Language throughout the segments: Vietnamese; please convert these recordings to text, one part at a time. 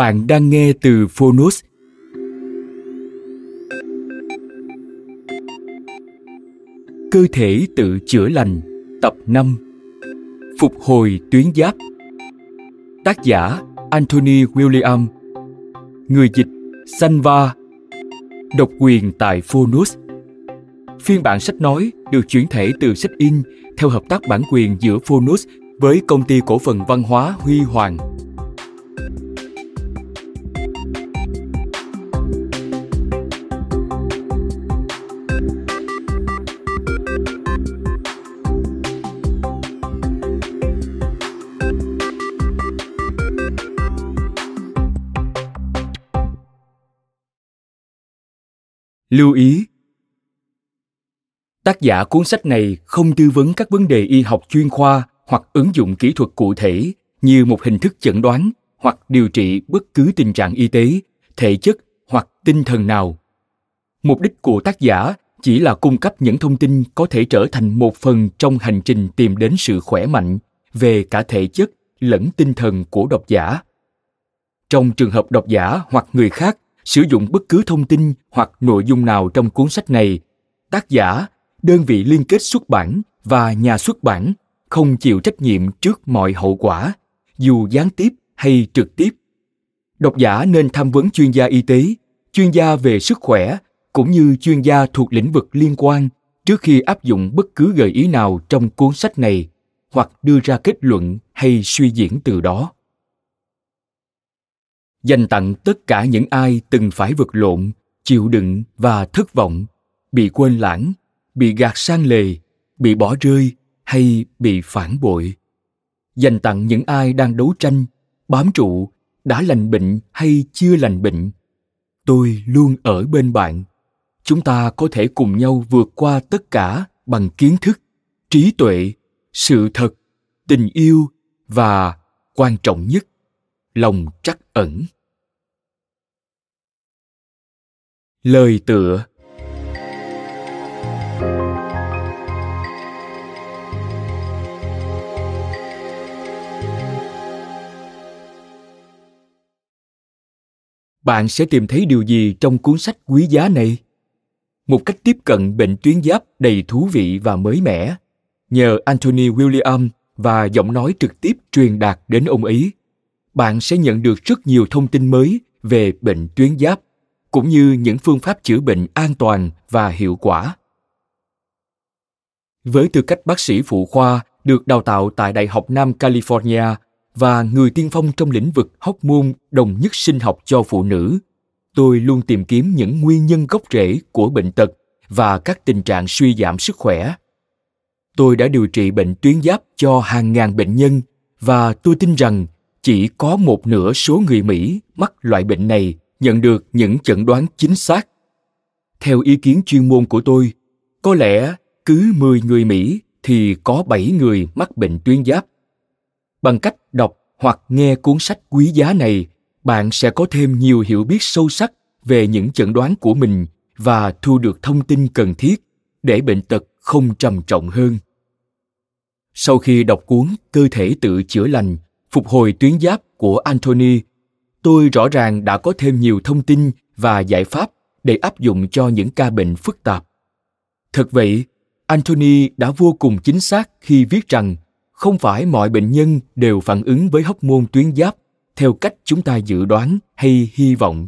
Bạn đang nghe từ Phonos. Cơ thể tự chữa lành, tập 5. Phục hồi tuyến giáp. Tác giả Anthony William. Người dịch Sanva. Độc quyền tại Phonos. Phiên bản sách nói được chuyển thể từ sách in theo hợp tác bản quyền giữa Phonos với công ty cổ phần văn hóa Huy Hoàng Lưu ý Tác giả cuốn sách này không tư vấn các vấn đề y học chuyên khoa hoặc ứng dụng kỹ thuật cụ thể như một hình thức chẩn đoán hoặc điều trị bất cứ tình trạng y tế, thể chất hoặc tinh thần nào. Mục đích của tác giả chỉ là cung cấp những thông tin có thể trở thành một phần trong hành trình tìm đến sự khỏe mạnh về cả thể chất lẫn tinh thần của độc giả. Trong trường hợp độc giả hoặc người khác sử dụng bất cứ thông tin hoặc nội dung nào trong cuốn sách này. Tác giả, đơn vị liên kết xuất bản và nhà xuất bản, không chịu trách nhiệm trước mọi hậu quả, dù gián tiếp hay trực tiếp. Độc giả nên tham vấn chuyên gia y tế, chuyên gia về sức khỏe, cũng như chuyên gia thuộc lĩnh vực liên quan trước khi áp dụng bất cứ gợi ý nào trong cuốn sách này, hoặc đưa ra kết luận hay suy diễn từ đó dành tặng tất cả những ai từng phải vật lộn, chịu đựng và thất vọng, bị quên lãng, bị gạt sang lề, bị bỏ rơi hay bị phản bội. Dành tặng những ai đang đấu tranh, bám trụ, đã lành bệnh hay chưa lành bệnh. Tôi luôn ở bên bạn. Chúng ta có thể cùng nhau vượt qua tất cả bằng kiến thức, trí tuệ, sự thật, tình yêu và, quan trọng nhất lòng trắc ẩn. Lời tựa. Bạn sẽ tìm thấy điều gì trong cuốn sách quý giá này? Một cách tiếp cận bệnh tuyến giáp đầy thú vị và mới mẻ, nhờ anthony william và giọng nói trực tiếp truyền đạt đến ông ấy bạn sẽ nhận được rất nhiều thông tin mới về bệnh tuyến giáp, cũng như những phương pháp chữa bệnh an toàn và hiệu quả. Với tư cách bác sĩ phụ khoa, được đào tạo tại đại học nam california và người tiên phong trong lĩnh vực hóc môn đồng nhất sinh học cho phụ nữ, tôi luôn tìm kiếm những nguyên nhân gốc rễ của bệnh tật và các tình trạng suy giảm sức khỏe. Tôi đã điều trị bệnh tuyến giáp cho hàng ngàn bệnh nhân và tôi tin rằng chỉ có một nửa số người mỹ mắc loại bệnh này nhận được những chẩn đoán chính xác theo ý kiến chuyên môn của tôi có lẽ cứ 10 người Mỹ thì có 7 người mắc bệnh tuyến giáp. Bằng cách đọc hoặc nghe cuốn sách quý giá này, bạn sẽ có thêm nhiều hiểu biết sâu sắc về những chẩn đoán của mình và thu được thông tin cần thiết để bệnh tật không trầm trọng hơn. Sau khi đọc cuốn Cơ thể tự chữa lành, phục hồi tuyến giáp của Anthony, tôi rõ ràng đã có thêm nhiều thông tin và giải pháp để áp dụng cho những ca bệnh phức tạp. Thật vậy, Anthony đã vô cùng chính xác khi viết rằng không phải mọi bệnh nhân đều phản ứng với hóc môn tuyến giáp theo cách chúng ta dự đoán hay hy vọng.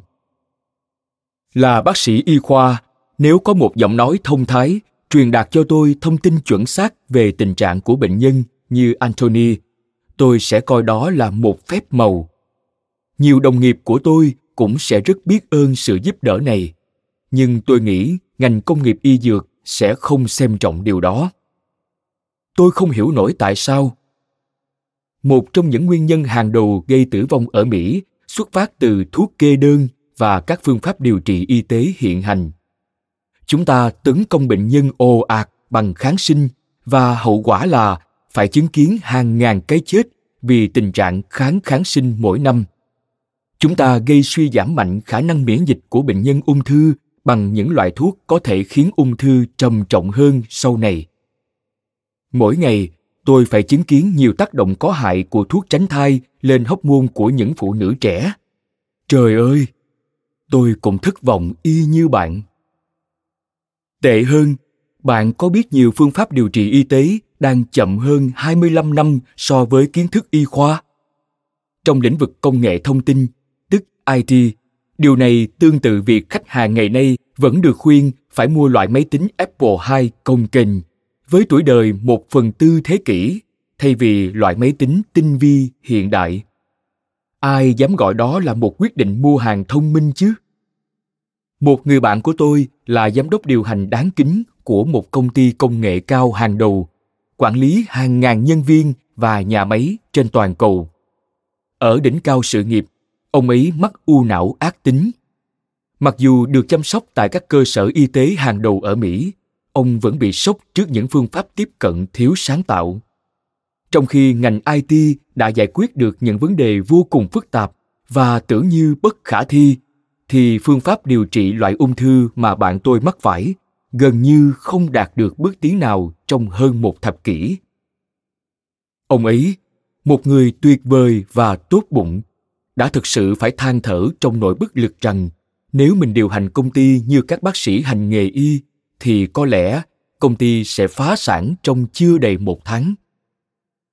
Là bác sĩ y khoa, nếu có một giọng nói thông thái truyền đạt cho tôi thông tin chuẩn xác về tình trạng của bệnh nhân như Anthony, tôi sẽ coi đó là một phép màu. Nhiều đồng nghiệp của tôi cũng sẽ rất biết ơn sự giúp đỡ này, nhưng tôi nghĩ ngành công nghiệp y dược sẽ không xem trọng điều đó. Tôi không hiểu nổi tại sao. Một trong những nguyên nhân hàng đầu gây tử vong ở mỹ xuất phát từ thuốc kê đơn và các phương pháp điều trị y tế hiện hành. Chúng ta tấn công bệnh nhân ồ ạt bằng kháng sinh và hậu quả là phải chứng kiến hàng ngàn cái chết vì tình trạng kháng kháng sinh mỗi năm. Chúng ta gây suy giảm mạnh khả năng miễn dịch của bệnh nhân ung thư bằng những loại thuốc có thể khiến ung thư trầm trọng hơn sau này. Mỗi ngày, tôi phải chứng kiến nhiều tác động có hại của thuốc tránh thai lên hóc môn của những phụ nữ trẻ. Trời ơi! Tôi cũng thất vọng y như bạn. Tệ hơn, bạn có biết nhiều phương pháp điều trị y tế đang chậm hơn 25 năm so với kiến thức y khoa. Trong lĩnh vực công nghệ thông tin, tức IT, Điều này tương tự việc khách hàng ngày nay vẫn được khuyên phải mua loại máy tính Apple II công kềnh với tuổi đời một phần tư thế kỷ thay vì loại máy tính tinh vi hiện đại. Ai dám gọi đó là một quyết định mua hàng thông minh chứ? Một người bạn của tôi là giám đốc điều hành đáng kính của một công ty công nghệ cao hàng đầu, quản lý hàng ngàn nhân viên và nhà máy trên toàn cầu. Ở đỉnh cao sự nghiệp, ông ấy mắc u não ác tính. Mặc dù được chăm sóc tại các cơ sở y tế hàng đầu ở Mỹ, ông vẫn bị sốc trước những phương pháp tiếp cận thiếu sáng tạo. Trong khi ngành IT đã giải quyết được những vấn đề vô cùng phức tạp và tưởng như bất khả thi, thì phương pháp điều trị loại ung thư mà bạn tôi mắc phải gần như không đạt được bước tiến nào trong hơn một thập kỷ. Ông ấy, một người tuyệt vời và tốt bụng, đã thực sự phải than thở trong nỗi bất lực rằng nếu mình điều hành công ty như các bác sĩ hành nghề y thì có lẽ công ty sẽ phá sản trong chưa đầy một tháng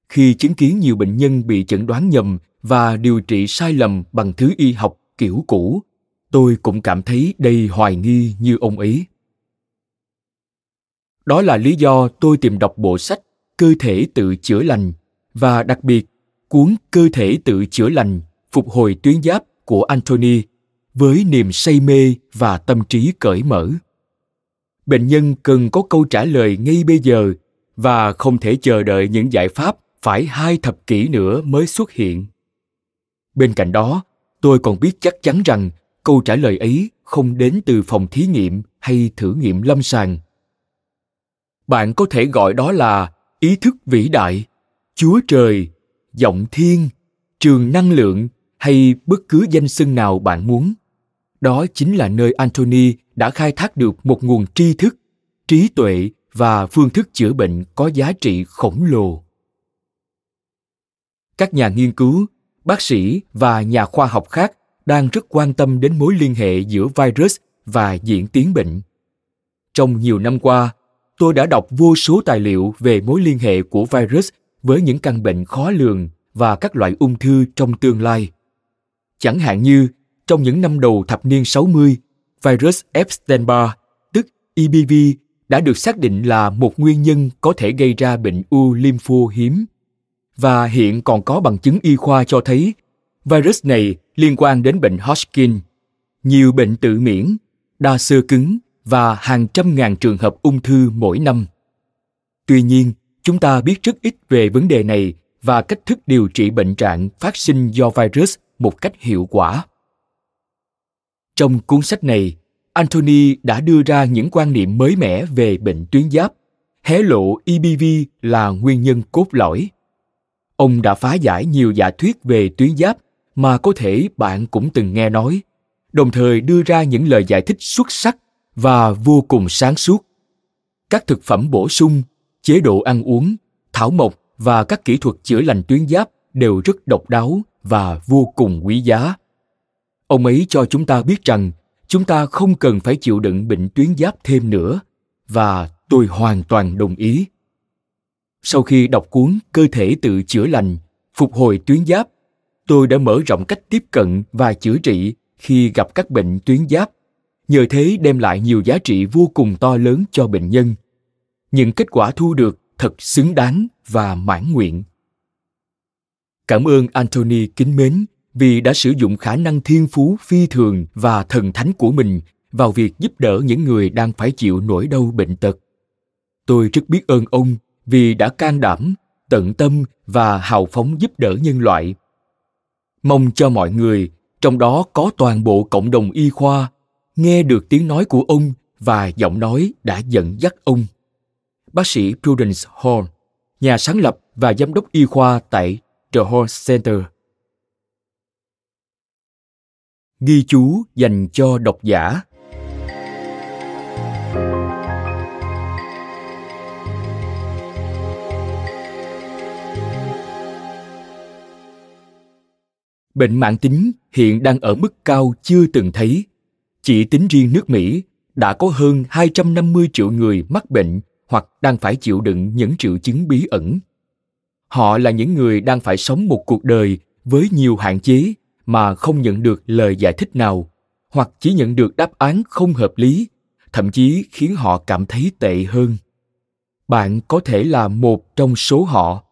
khi chứng kiến nhiều bệnh nhân bị chẩn đoán nhầm và điều trị sai lầm bằng thứ y học kiểu cũ tôi cũng cảm thấy đầy hoài nghi như ông ấy đó là lý do tôi tìm đọc bộ sách cơ thể tự chữa lành và đặc biệt cuốn cơ thể tự chữa lành phục hồi tuyến giáp của Anthony với niềm say mê và tâm trí cởi mở. Bệnh nhân cần có câu trả lời ngay bây giờ và không thể chờ đợi những giải pháp phải hai thập kỷ nữa mới xuất hiện. Bên cạnh đó, tôi còn biết chắc chắn rằng câu trả lời ấy không đến từ phòng thí nghiệm hay thử nghiệm lâm sàng. Bạn có thể gọi đó là ý thức vĩ đại, Chúa trời, giọng thiên, trường năng lượng hay bất cứ danh xưng nào bạn muốn đó chính là nơi Anthony đã khai thác được một nguồn tri thức, trí tuệ và phương thức chữa bệnh có giá trị khổng lồ. Các nhà nghiên cứu, bác sĩ và nhà khoa học khác đang rất quan tâm đến mối liên hệ giữa virus và diễn tiến bệnh. Trong nhiều năm qua, tôi đã đọc vô số tài liệu về mối liên hệ của virus với những căn bệnh khó lường và các loại ung thư trong tương lai. Chẳng hạn như trong những năm đầu thập niên 60, virus Epstein-Barr, tức EBV, đã được xác định là một nguyên nhân có thể gây ra bệnh u lympho hiếm. Và hiện còn có bằng chứng y khoa cho thấy virus này liên quan đến bệnh Hodgkin, nhiều bệnh tự miễn, đa xơ cứng và hàng trăm ngàn trường hợp ung thư mỗi năm. Tuy nhiên, chúng ta biết rất ít về vấn đề này và cách thức điều trị bệnh trạng phát sinh do virus một cách hiệu quả. Trong cuốn sách này, Anthony đã đưa ra những quan niệm mới mẻ về bệnh tuyến giáp, hé lộ EBV là nguyên nhân cốt lõi. Ông đã phá giải nhiều giả thuyết về tuyến giáp mà có thể bạn cũng từng nghe nói, đồng thời đưa ra những lời giải thích xuất sắc và vô cùng sáng suốt. Các thực phẩm bổ sung, chế độ ăn uống, thảo mộc và các kỹ thuật chữa lành tuyến giáp đều rất độc đáo và vô cùng quý giá. Ông ấy cho chúng ta biết rằng chúng ta không cần phải chịu đựng bệnh tuyến giáp thêm nữa và tôi hoàn toàn đồng ý. Sau khi đọc cuốn cơ thể tự chữa lành phục hồi tuyến giáp tôi đã mở rộng cách tiếp cận và chữa trị khi gặp các bệnh tuyến giáp nhờ thế đem lại nhiều giá trị vô cùng to lớn cho bệnh nhân. Những kết quả thu được thật xứng đáng và mãn nguyện. Cảm ơn anthony kính mến vì đã sử dụng khả năng thiên phú phi thường và thần thánh của mình vào việc giúp đỡ những người đang phải chịu nỗi đau bệnh tật. Tôi rất biết ơn ông vì đã can đảm, tận tâm và hào phóng giúp đỡ nhân loại. Mong cho mọi người, trong đó có toàn bộ cộng đồng y khoa nghe được tiếng nói của ông và giọng nói đã dẫn dắt ông. Bác sĩ prudence hall nhà sáng lập và giám đốc y khoa tại the hall center. Ghi chú dành cho độc giả. Bệnh mãn tính hiện đang ở mức cao chưa từng thấy. Chỉ tính riêng nước Mỹ đã có hơn 250 triệu người mắc bệnh hoặc đang phải chịu đựng những triệu chứng bí ẩn. Họ là những người đang phải sống một cuộc đời với nhiều hạn chế mà không nhận được lời giải thích nào, hoặc chỉ nhận được đáp án không hợp lý, thậm chí khiến họ cảm thấy tệ hơn bạn có thể là một trong số họ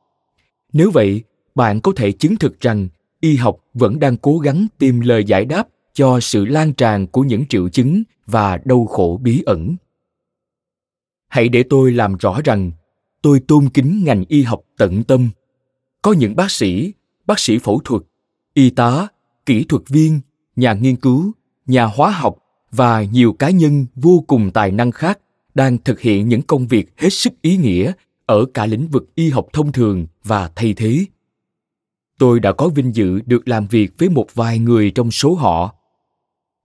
nếu vậy, bạn có thể chứng thực rằng y học vẫn đang cố gắng tìm lời giải đáp cho sự lan tràn của những triệu chứng và đau khổ bí ẩn. Hãy để tôi làm rõ rằng, tôi tôn kính ngành y học tận tâm. Có những bác sĩ bác sĩ phẫu thuật, y tá, kỹ thuật viên, nhà nghiên cứu, nhà hóa học và nhiều cá nhân vô cùng tài năng khác đang thực hiện những công việc hết sức ý nghĩa ở cả lĩnh vực y học thông thường và thay thế. Tôi đã có vinh dự được làm việc với một vài người trong số họ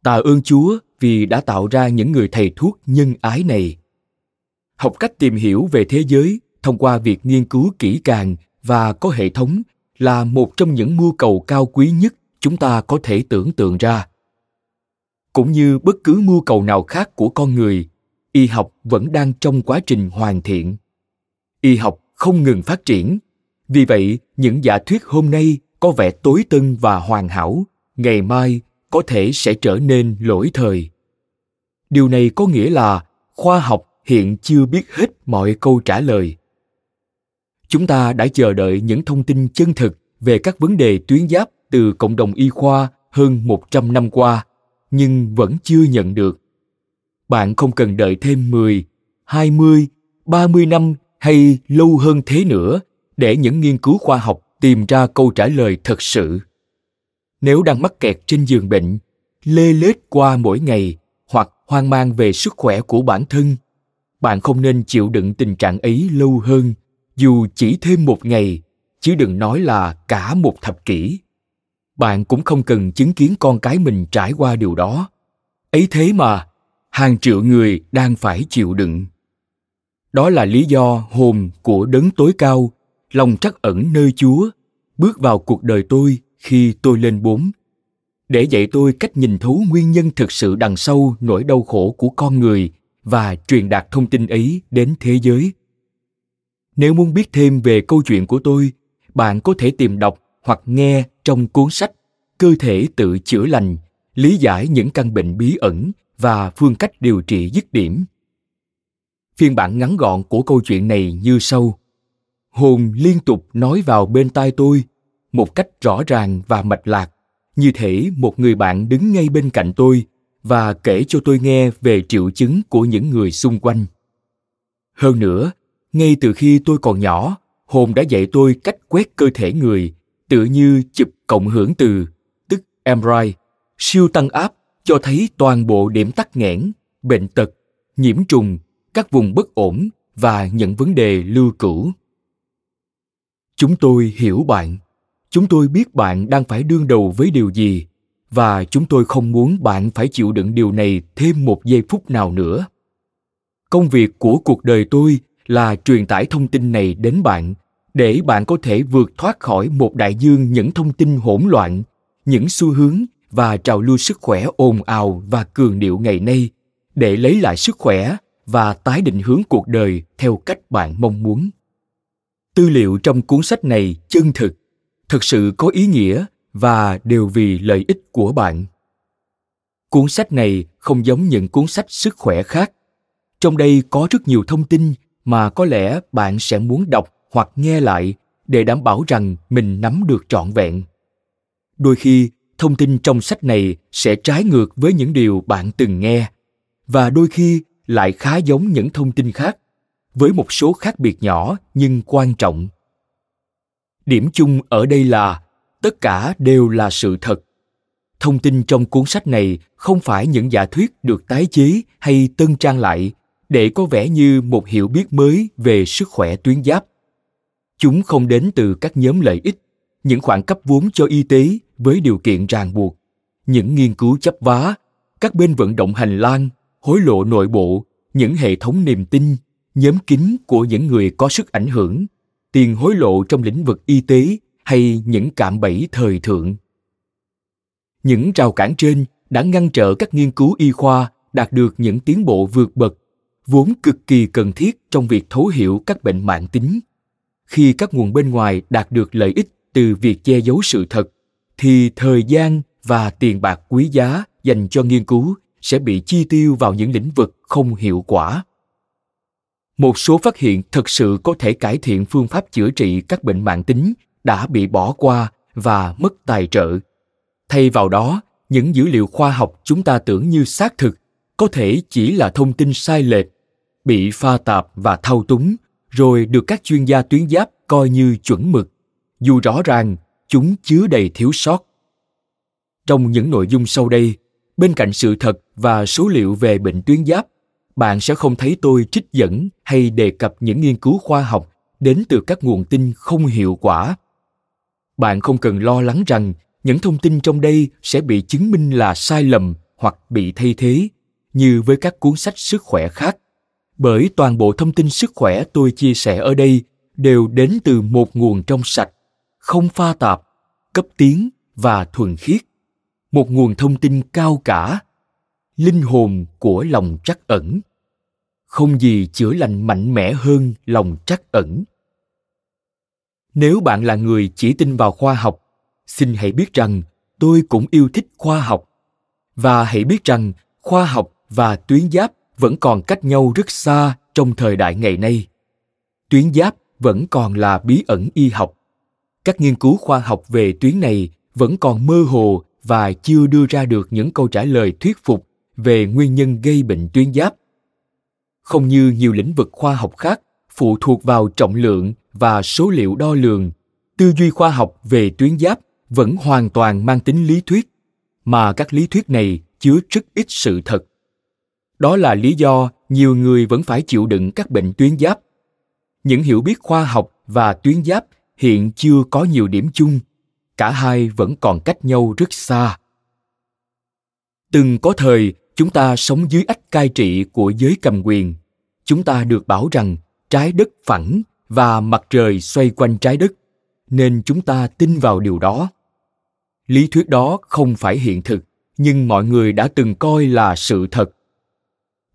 tạ ơn chúa vì đã tạo ra những người thầy thuốc nhân ái này. Học cách tìm hiểu về thế giới thông qua việc nghiên cứu kỹ càng và có hệ thống là một trong những mưu cầu cao quý nhất chúng ta có thể tưởng tượng ra. Cũng như bất cứ mưu cầu nào khác của con người, y học vẫn đang trong quá trình hoàn thiện. Y học không ngừng phát triển. Vì vậy, những giả thuyết hôm nay có vẻ tối tân và hoàn hảo. Ngày mai có thể sẽ trở nên lỗi thời điều này có nghĩa là khoa học hiện chưa biết hết mọi câu trả lời chúng ta đã chờ đợi những thông tin chân thực về các vấn đề tuyến giáp từ cộng đồng y khoa hơn 100 năm qua, nhưng vẫn chưa nhận được. Bạn không cần đợi thêm 10, 20, 30 năm hay lâu hơn thế nữa để những nghiên cứu khoa học tìm ra câu trả lời thật sự. Nếu đang mắc kẹt trên giường bệnh, lê lết qua mỗi ngày hoặc hoang mang về sức khỏe của bản thân, bạn không nên chịu đựng tình trạng ấy lâu hơn, dù chỉ thêm một ngày, chứ đừng nói là cả một thập kỷ. Bạn cũng không cần chứng kiến con cái mình trải qua điều đó. Ấy thế mà hàng triệu người đang phải chịu đựng. Đó là lý do hồn của đấng tối cao lòng trắc ẩn nơi chúa bước vào cuộc đời tôi khi tôi lên bốn để dạy tôi cách nhìn thấu nguyên nhân thực sự đằng sau nỗi đau khổ của con người và truyền đạt thông tin ấy đến thế giới nếu muốn biết thêm về câu chuyện của tôi bạn có thể tìm đọc hoặc nghe trong cuốn sách Cơ thể tự chữa lành, lý giải những căn bệnh bí ẩn và phương cách điều trị dứt điểm. Phiên bản ngắn gọn của câu chuyện này như sau. Hồn liên tục nói vào bên tai tôi một cách rõ ràng và mạch lạc, như thể một người bạn đứng ngay bên cạnh tôi và kể cho tôi nghe về triệu chứng của những người xung quanh. Hơn nữa, ngay từ khi tôi còn nhỏ, hồn đã dạy tôi cách quét cơ thể người tựa như chụp cộng hưởng từ, tức MRI, siêu tăng áp cho thấy toàn bộ điểm tắc nghẽn, bệnh tật, nhiễm trùng, các vùng bất ổn và những vấn đề lưu cữu. Chúng tôi hiểu bạn, chúng tôi biết bạn đang phải đương đầu với điều gì, và chúng tôi không muốn bạn phải chịu đựng điều này thêm một giây phút nào nữa. Công việc của cuộc đời tôi là truyền tải thông tin này đến bạn, để bạn có thể vượt thoát khỏi một đại dương những thông tin hỗn loạn, những xu hướng và trào lưu sức khỏe ồn ào và cường điệu ngày nay, để lấy lại sức khỏe và tái định hướng cuộc đời theo cách bạn mong muốn tư liệu trong cuốn sách này chân thực thực sự có ý nghĩa và đều vì lợi ích của bạn. Cuốn sách này không giống những cuốn sách sức khỏe khác. Trong đây có rất nhiều thông tin mà có lẽ bạn sẽ muốn đọc hoặc nghe lại để đảm bảo rằng mình nắm được trọn vẹn. Đôi khi, thông tin trong sách này sẽ trái ngược với những điều bạn từng nghe, và đôi khi lại khá giống những thông tin khác, với một số khác biệt nhỏ nhưng quan trọng điểm chung ở đây là tất cả đều là sự thật. Thông tin trong cuốn sách này không phải những giả thuyết được tái chế hay tân trang lại để có vẻ như một hiểu biết mới về sức khỏe tuyến giáp. Chúng không đến từ các nhóm lợi ích, những khoản cấp vốn cho y tế với điều kiện ràng buộc, những nghiên cứu chấp vá, các bên vận động hành lang, hối lộ nội bộ, những hệ thống niềm tin, nhóm kín của những người có sức ảnh hưởng tiền hối lộ trong lĩnh vực y tế hay những cạm bẫy thời thượng. Những rào cản trên đã ngăn trở các nghiên cứu y khoa đạt được những tiến bộ vượt bậc, vốn cực kỳ cần thiết trong việc thấu hiểu các bệnh mạng tính. Khi các nguồn bên ngoài đạt được lợi ích từ việc che giấu sự thật, thì thời gian và tiền bạc quý giá dành cho nghiên cứu sẽ bị chi tiêu vào những lĩnh vực không hiệu quả một số phát hiện thực sự có thể cải thiện phương pháp chữa trị các bệnh mạng tính đã bị bỏ qua và mất tài trợ. Thay vào đó, những dữ liệu khoa học chúng ta tưởng như xác thực có thể chỉ là thông tin sai lệch, bị pha tạp và thao túng, rồi được các chuyên gia tuyến giáp coi như chuẩn mực. Dù rõ ràng, chúng chứa đầy thiếu sót. Trong những nội dung sau đây, bên cạnh sự thật và số liệu về bệnh tuyến giáp bạn sẽ không thấy tôi trích dẫn hay đề cập những nghiên cứu khoa học đến từ các nguồn tin không hiệu quả. Bạn không cần lo lắng rằng những thông tin trong đây sẽ bị chứng minh là sai lầm hoặc bị thay thế, như với các cuốn sách sức khỏe khác. Bởi toàn bộ thông tin sức khỏe tôi chia sẻ ở đây đều đến từ một nguồn trong sạch, không pha tạp, cấp tiến và thuần khiết. Một nguồn thông tin cao cả linh hồn của lòng trắc ẩn. Không gì chữa lành mạnh mẽ hơn lòng trắc ẩn. Nếu bạn là người chỉ tin vào khoa học, xin hãy biết rằng tôi cũng yêu thích khoa học. Và hãy biết rằng khoa học và tuyến giáp vẫn còn cách nhau rất xa trong thời đại ngày nay. Tuyến giáp vẫn còn là bí ẩn y học. Các nghiên cứu khoa học về tuyến này vẫn còn mơ hồ và chưa đưa ra được những câu trả lời thuyết phục về nguyên nhân gây bệnh tuyến giáp. Không như nhiều lĩnh vực khoa học khác, phụ thuộc vào trọng lượng và số liệu đo lường, tư duy khoa học về tuyến giáp vẫn hoàn toàn mang tính lý thuyết, mà các lý thuyết này chứa rất ít sự thật. Đó là lý do nhiều người vẫn phải chịu đựng các bệnh tuyến giáp. Những hiểu biết khoa học và tuyến giáp hiện chưa có nhiều điểm chung, cả hai vẫn còn cách nhau rất xa. Từng có thời chúng ta sống dưới ách cai trị của giới cầm quyền. Chúng ta được bảo rằng trái đất phẳng và mặt trời xoay quanh trái đất, nên chúng ta tin vào điều đó. Lý thuyết đó không phải hiện thực, nhưng mọi người đã từng coi là sự thật.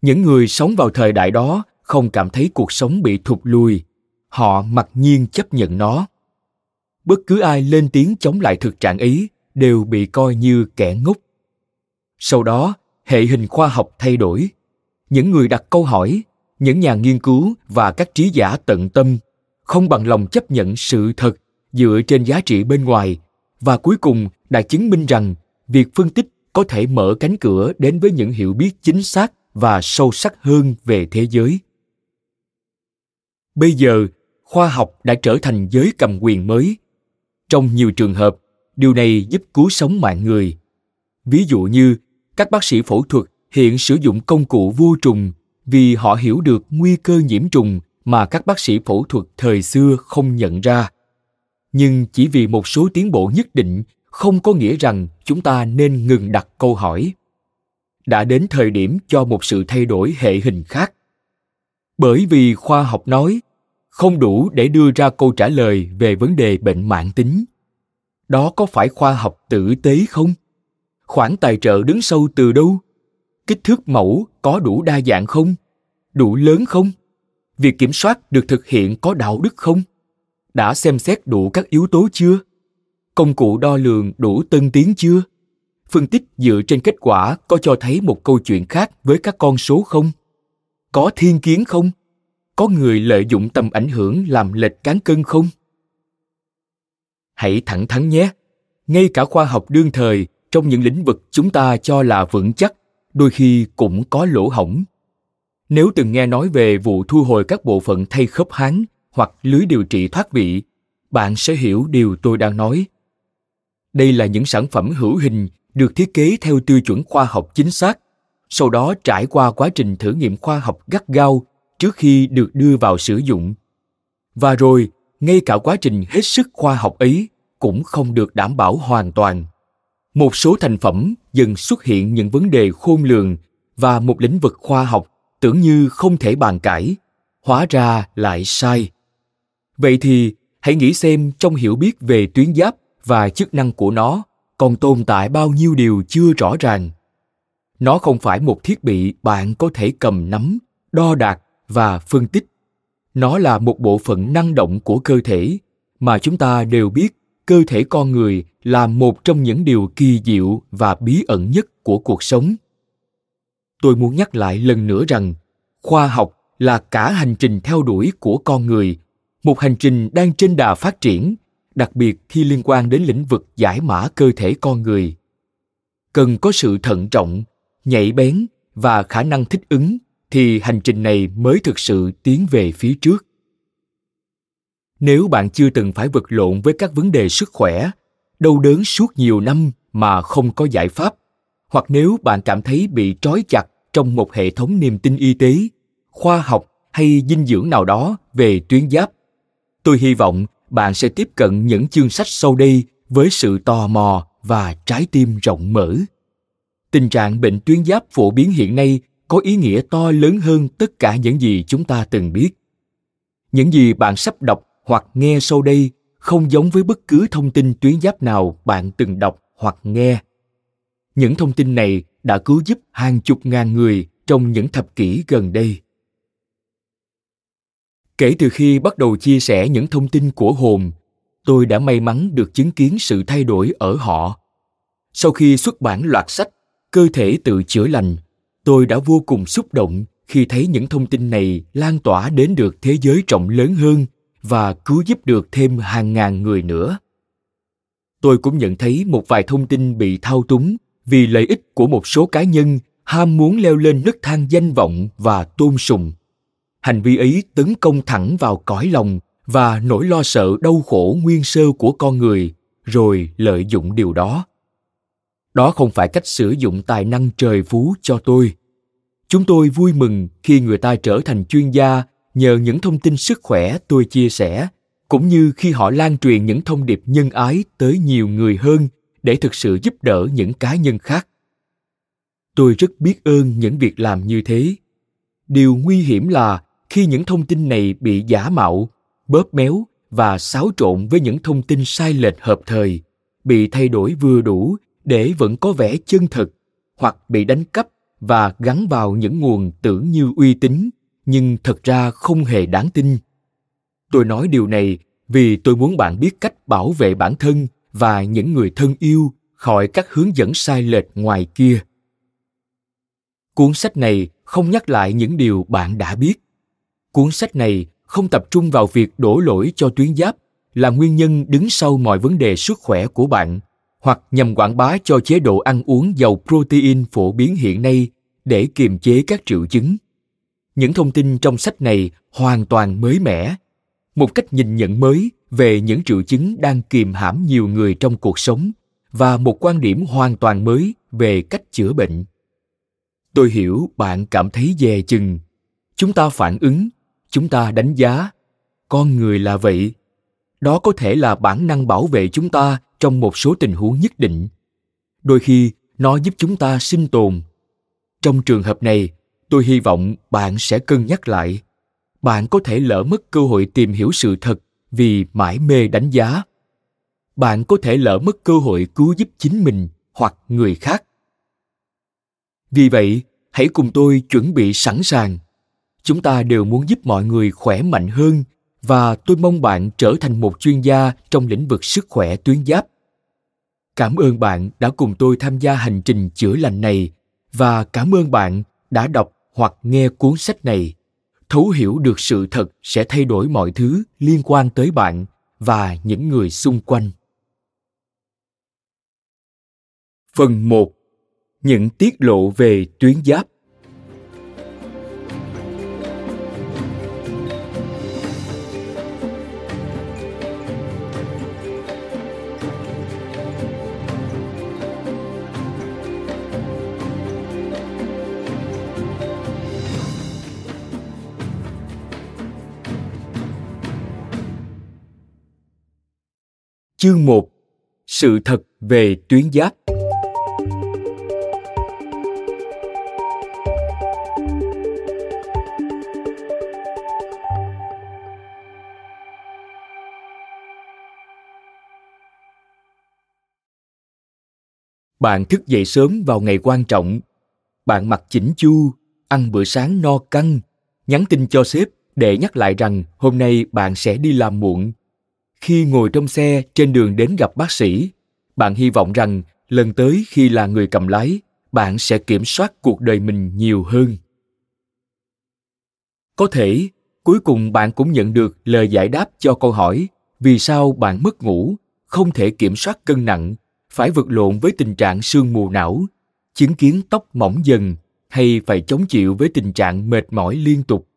Những người sống vào thời đại đó không cảm thấy cuộc sống bị thụt lùi, họ mặc nhiên chấp nhận nó. Bất cứ ai lên tiếng chống lại thực trạng ấy đều bị coi như kẻ ngốc. Sau đó hệ hình khoa học thay đổi. Những người đặt câu hỏi, những nhà nghiên cứu và các trí giả tận tâm không bằng lòng chấp nhận sự thật dựa trên giá trị bên ngoài và cuối cùng đã chứng minh rằng việc phân tích có thể mở cánh cửa đến với những hiểu biết chính xác và sâu sắc hơn về thế giới. Bây giờ, khoa học đã trở thành giới cầm quyền mới. Trong nhiều trường hợp, điều này giúp cứu sống mạng người. Ví dụ như các bác sĩ phẫu thuật hiện sử dụng công cụ vô trùng vì họ hiểu được nguy cơ nhiễm trùng mà các bác sĩ phẫu thuật thời xưa không nhận ra. Nhưng chỉ vì một số tiến bộ nhất định, không có nghĩa rằng chúng ta nên ngừng đặt câu hỏi. Đã đến thời điểm cho một sự thay đổi hệ hình khác. Bởi vì khoa học nói, không đủ để đưa ra câu trả lời về vấn đề bệnh mạng tính. Đó có phải khoa học tử tế không? Khoản tài trợ đứng sâu từ đâu? Kích thước mẫu có đủ đa dạng không? Đủ lớn không? Việc kiểm soát được thực hiện có đạo đức không? Đã xem xét đủ các yếu tố chưa? Công cụ đo lường đủ tân tiến chưa? Phân tích dựa trên kết quả có cho thấy một câu chuyện khác với các con số không? Có thiên kiến không? Có người lợi dụng tầm ảnh hưởng làm lệch cán cân không? Hãy thẳng thắn nhé! Ngay cả khoa học đương thời trong những lĩnh vực chúng ta cho là vững chắc, đôi khi cũng có lỗ hổng. Nếu từng nghe nói về vụ thu hồi các bộ phận thay khớp háng hoặc lưới điều trị thoát vị, bạn sẽ hiểu điều tôi đang nói. Đây là những sản phẩm hữu hình được thiết kế theo tiêu chuẩn khoa học chính xác, sau đó trải qua quá trình thử nghiệm khoa học gắt gao trước khi được đưa vào sử dụng. Và rồi, ngay cả quá trình hết sức khoa học ấy cũng không được đảm bảo hoàn toàn một số thành phẩm dần xuất hiện những vấn đề khôn lường và một lĩnh vực khoa học tưởng như không thể bàn cãi, hóa ra lại sai. Vậy thì hãy nghĩ xem trong hiểu biết về tuyến giáp và chức năng của nó còn tồn tại bao nhiêu điều chưa rõ ràng. Nó không phải một thiết bị bạn có thể cầm nắm, đo đạc và phân tích. Nó là một bộ phận năng động của cơ thể mà chúng ta đều biết cơ thể con người là một trong những điều kỳ diệu và bí ẩn nhất của cuộc sống. Tôi muốn nhắc lại lần nữa rằng, khoa học là cả hành trình theo đuổi của con người, một hành trình đang trên đà phát triển, đặc biệt khi liên quan đến lĩnh vực giải mã cơ thể con người. Cần có sự thận trọng, nhạy bén và khả năng thích ứng thì hành trình này mới thực sự tiến về phía trước. Nếu bạn chưa từng phải vật lộn với các vấn đề sức khỏe đau đớn suốt nhiều năm mà không có giải pháp. Hoặc nếu bạn cảm thấy bị trói chặt trong một hệ thống niềm tin y tế, khoa học hay dinh dưỡng nào đó về tuyến giáp, tôi hy vọng bạn sẽ tiếp cận những chương sách sau đây với sự tò mò và trái tim rộng mở. Tình trạng bệnh tuyến giáp phổ biến hiện nay có ý nghĩa to lớn hơn tất cả những gì chúng ta từng biết. Những gì bạn sắp đọc hoặc nghe sau đây không giống với bất cứ thông tin tuyến giáp nào bạn từng đọc hoặc nghe. Những thông tin này đã cứu giúp hàng chục ngàn người trong những thập kỷ gần đây. Kể từ khi bắt đầu chia sẻ những thông tin của hồn, tôi đã may mắn được chứng kiến sự thay đổi ở họ. Sau khi xuất bản loạt sách, cơ thể tự chữa lành, tôi đã vô cùng xúc động khi thấy những thông tin này lan tỏa đến được thế giới rộng lớn hơn và cứu giúp được thêm hàng ngàn người nữa. Tôi cũng nhận thấy một vài thông tin bị thao túng vì lợi ích của một số cá nhân ham muốn leo lên nấc thang danh vọng và tôn sùng. Hành vi ấy tấn công thẳng vào cõi lòng và nỗi lo sợ đau khổ nguyên sơ của con người, rồi lợi dụng điều đó. Đó không phải cách sử dụng tài năng trời phú cho tôi. Chúng tôi vui mừng khi người ta trở thành chuyên gia nhờ những thông tin sức khỏe tôi chia sẻ, cũng như khi họ lan truyền những thông điệp nhân ái tới nhiều người hơn để thực sự giúp đỡ những cá nhân khác. Tôi rất biết ơn những việc làm như thế. Điều nguy hiểm là khi những thông tin này bị giả mạo, bóp méo và xáo trộn với những thông tin sai lệch hợp thời, bị thay đổi vừa đủ để vẫn có vẻ chân thực hoặc bị đánh cắp và gắn vào những nguồn tưởng như uy tín nhưng thật ra không hề đáng tin. Tôi nói điều này vì tôi muốn bạn biết cách bảo vệ bản thân và những người thân yêu khỏi các hướng dẫn sai lệch ngoài kia. Cuốn sách này không nhắc lại những điều bạn đã biết. Cuốn sách này không tập trung vào việc đổ lỗi cho tuyến giáp là nguyên nhân đứng sau mọi vấn đề sức khỏe của bạn, hoặc nhằm quảng bá cho chế độ ăn uống giàu protein phổ biến hiện nay để kiềm chế các triệu chứng những thông tin trong sách này hoàn toàn mới mẻ. Một cách nhìn nhận mới về những triệu chứng đang kìm hãm nhiều người trong cuộc sống và một quan điểm hoàn toàn mới về cách chữa bệnh. Tôi hiểu bạn cảm thấy dè chừng. Chúng ta phản ứng, chúng ta đánh giá. Con người là vậy. Đó có thể là bản năng bảo vệ chúng ta trong một số tình huống nhất định. Đôi khi, nó giúp chúng ta sinh tồn. Trong trường hợp này tôi hy vọng bạn sẽ cân nhắc lại. Bạn có thể lỡ mất cơ hội tìm hiểu sự thật vì mãi mê đánh giá. Bạn có thể lỡ mất cơ hội cứu giúp chính mình hoặc người khác. Vì vậy, hãy cùng tôi chuẩn bị sẵn sàng. Chúng ta đều muốn giúp mọi người khỏe mạnh hơn và tôi mong bạn trở thành một chuyên gia trong lĩnh vực sức khỏe tuyến giáp. Cảm ơn bạn đã cùng tôi tham gia hành trình chữa lành này và cảm ơn bạn đã đọc hoặc nghe cuốn sách này, thấu hiểu được sự thật sẽ thay đổi mọi thứ liên quan tới bạn và những người xung quanh. Phần 1 những tiết lộ về tuyến giáp. Chương 1 Sự thật về tuyến giáp. Bạn thức dậy sớm vào ngày quan trọng. Bạn mặc chỉnh chu, ăn bữa sáng no căng, nhắn tin cho sếp để nhắc lại rằng hôm nay bạn sẽ đi làm muộn khi ngồi trong xe trên đường đến gặp bác sĩ. Bạn hy vọng rằng lần tới khi là người cầm lái, bạn sẽ kiểm soát cuộc đời mình nhiều hơn. Có thể, cuối cùng bạn cũng nhận được lời giải đáp cho câu hỏi, vì sao bạn mất ngủ, không thể kiểm soát cân nặng, phải vật lộn với tình trạng sương mù não, chứng kiến tóc mỏng dần, hay phải chống chịu với tình trạng mệt mỏi liên tục.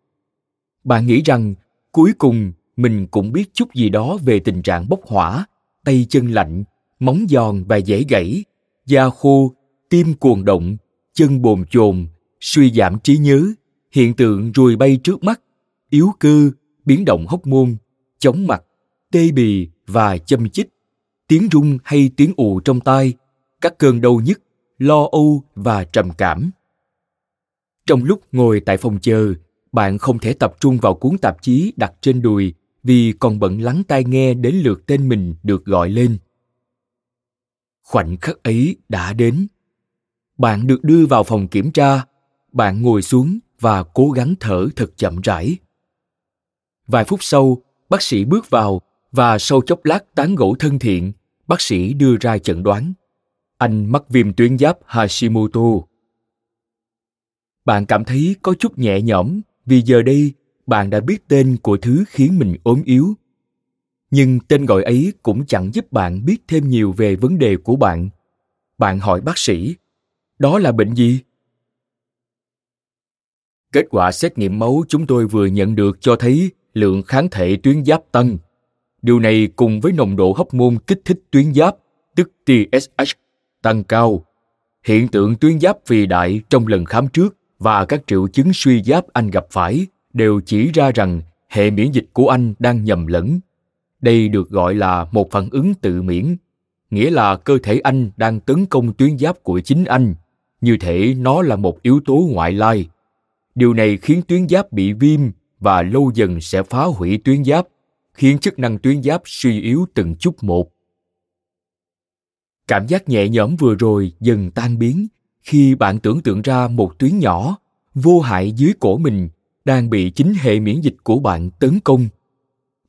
Bạn nghĩ rằng, cuối cùng mình cũng biết chút gì đó về tình trạng bốc hỏa, tay chân lạnh, móng giòn và dễ gãy, da khô, tim cuồng động, chân bồn chồn, suy giảm trí nhớ, hiện tượng ruồi bay trước mắt, yếu cơ, biến động hóc môn, chóng mặt, tê bì và châm chích, tiếng rung hay tiếng ù trong tai, các cơn đau nhức, lo âu và trầm cảm. Trong lúc ngồi tại phòng chờ, bạn không thể tập trung vào cuốn tạp chí đặt trên đùi vì còn bận lắng tai nghe đến lượt tên mình được gọi lên. Khoảnh khắc ấy đã đến. Bạn được đưa vào phòng kiểm tra. Bạn ngồi xuống và cố gắng thở thật chậm rãi. Vài phút sau, bác sĩ bước vào và sau chốc lát tán gẫu thân thiện, bác sĩ đưa ra chẩn đoán. Anh mắc viêm tuyến giáp hashimoto. Bạn cảm thấy có chút nhẹ nhõm vì giờ đây bạn đã biết tên của thứ khiến mình ốm yếu. Nhưng tên gọi ấy cũng chẳng giúp bạn biết thêm nhiều về vấn đề của bạn. Bạn hỏi bác sĩ, đó là bệnh gì? Kết quả xét nghiệm máu chúng tôi vừa nhận được cho thấy lượng kháng thể tuyến giáp tăng. Điều này cùng với nồng độ hóc môn kích thích tuyến giáp, tức tsh tăng cao. Hiện tượng tuyến giáp phì đại trong lần khám trước và các triệu chứng suy giáp anh gặp phải đều chỉ ra rằng hệ miễn dịch của anh đang nhầm lẫn. Đây được gọi là một phản ứng tự miễn, nghĩa là cơ thể anh đang tấn công tuyến giáp của chính anh. Như thể nó là một yếu tố ngoại lai. Điều này khiến tuyến giáp bị viêm và lâu dần sẽ phá hủy tuyến giáp, khiến chức năng tuyến giáp suy yếu từng chút một. Cảm giác nhẹ nhõm vừa rồi dần tan biến khi bạn tưởng tượng ra một tuyến nhỏ vô hại dưới cổ mình đang bị chính hệ miễn dịch của bạn tấn công.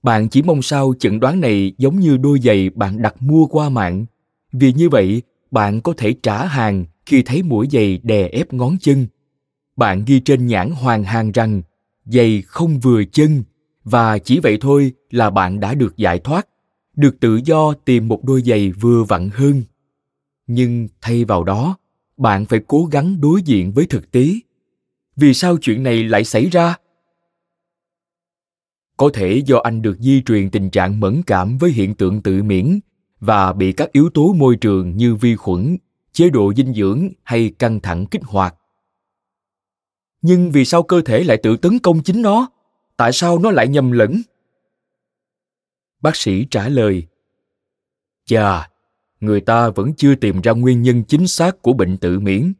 Bạn chỉ mong sao chẩn đoán này giống như đôi giày bạn đặt mua qua mạng. Vì như vậy, bạn có thể trả hàng khi thấy mũi giày đè ép ngón chân. Bạn ghi trên nhãn hoàng hàng rằng, giày không vừa chân, và chỉ vậy thôi là bạn đã được giải thoát, được tự do tìm một đôi giày vừa vặn hơn. Nhưng thay vào đó, bạn phải cố gắng đối diện với thực tế vì sao chuyện này lại xảy ra? Có thể do anh được di truyền tình trạng mẫn cảm với hiện tượng tự miễn và bị các yếu tố môi trường như vi khuẩn, chế độ dinh dưỡng hay căng thẳng kích hoạt. Nhưng vì sao cơ thể lại tự tấn công chính nó? Tại sao nó lại nhầm lẫn? Bác sĩ trả lời, chà, người ta vẫn chưa tìm ra nguyên nhân chính xác của bệnh tự miễn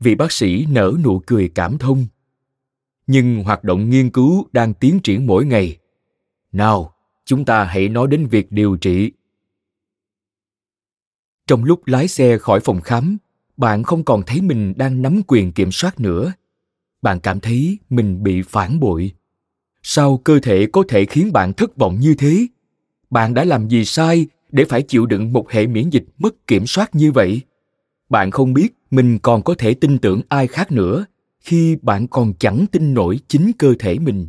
vị bác sĩ nở nụ cười cảm thông. Nhưng hoạt động nghiên cứu đang tiến triển mỗi ngày. Nào, chúng ta hãy nói đến việc điều trị. Trong lúc lái xe khỏi phòng khám, bạn không còn thấy mình đang nắm quyền kiểm soát nữa. Bạn cảm thấy mình bị phản bội. Sao cơ thể có thể khiến bạn thất vọng như thế? Bạn đã làm gì sai để phải chịu đựng một hệ miễn dịch mất kiểm soát như vậy? Bạn không biết mình còn có thể tin tưởng ai khác nữa khi bạn còn chẳng tin nổi chính cơ thể mình.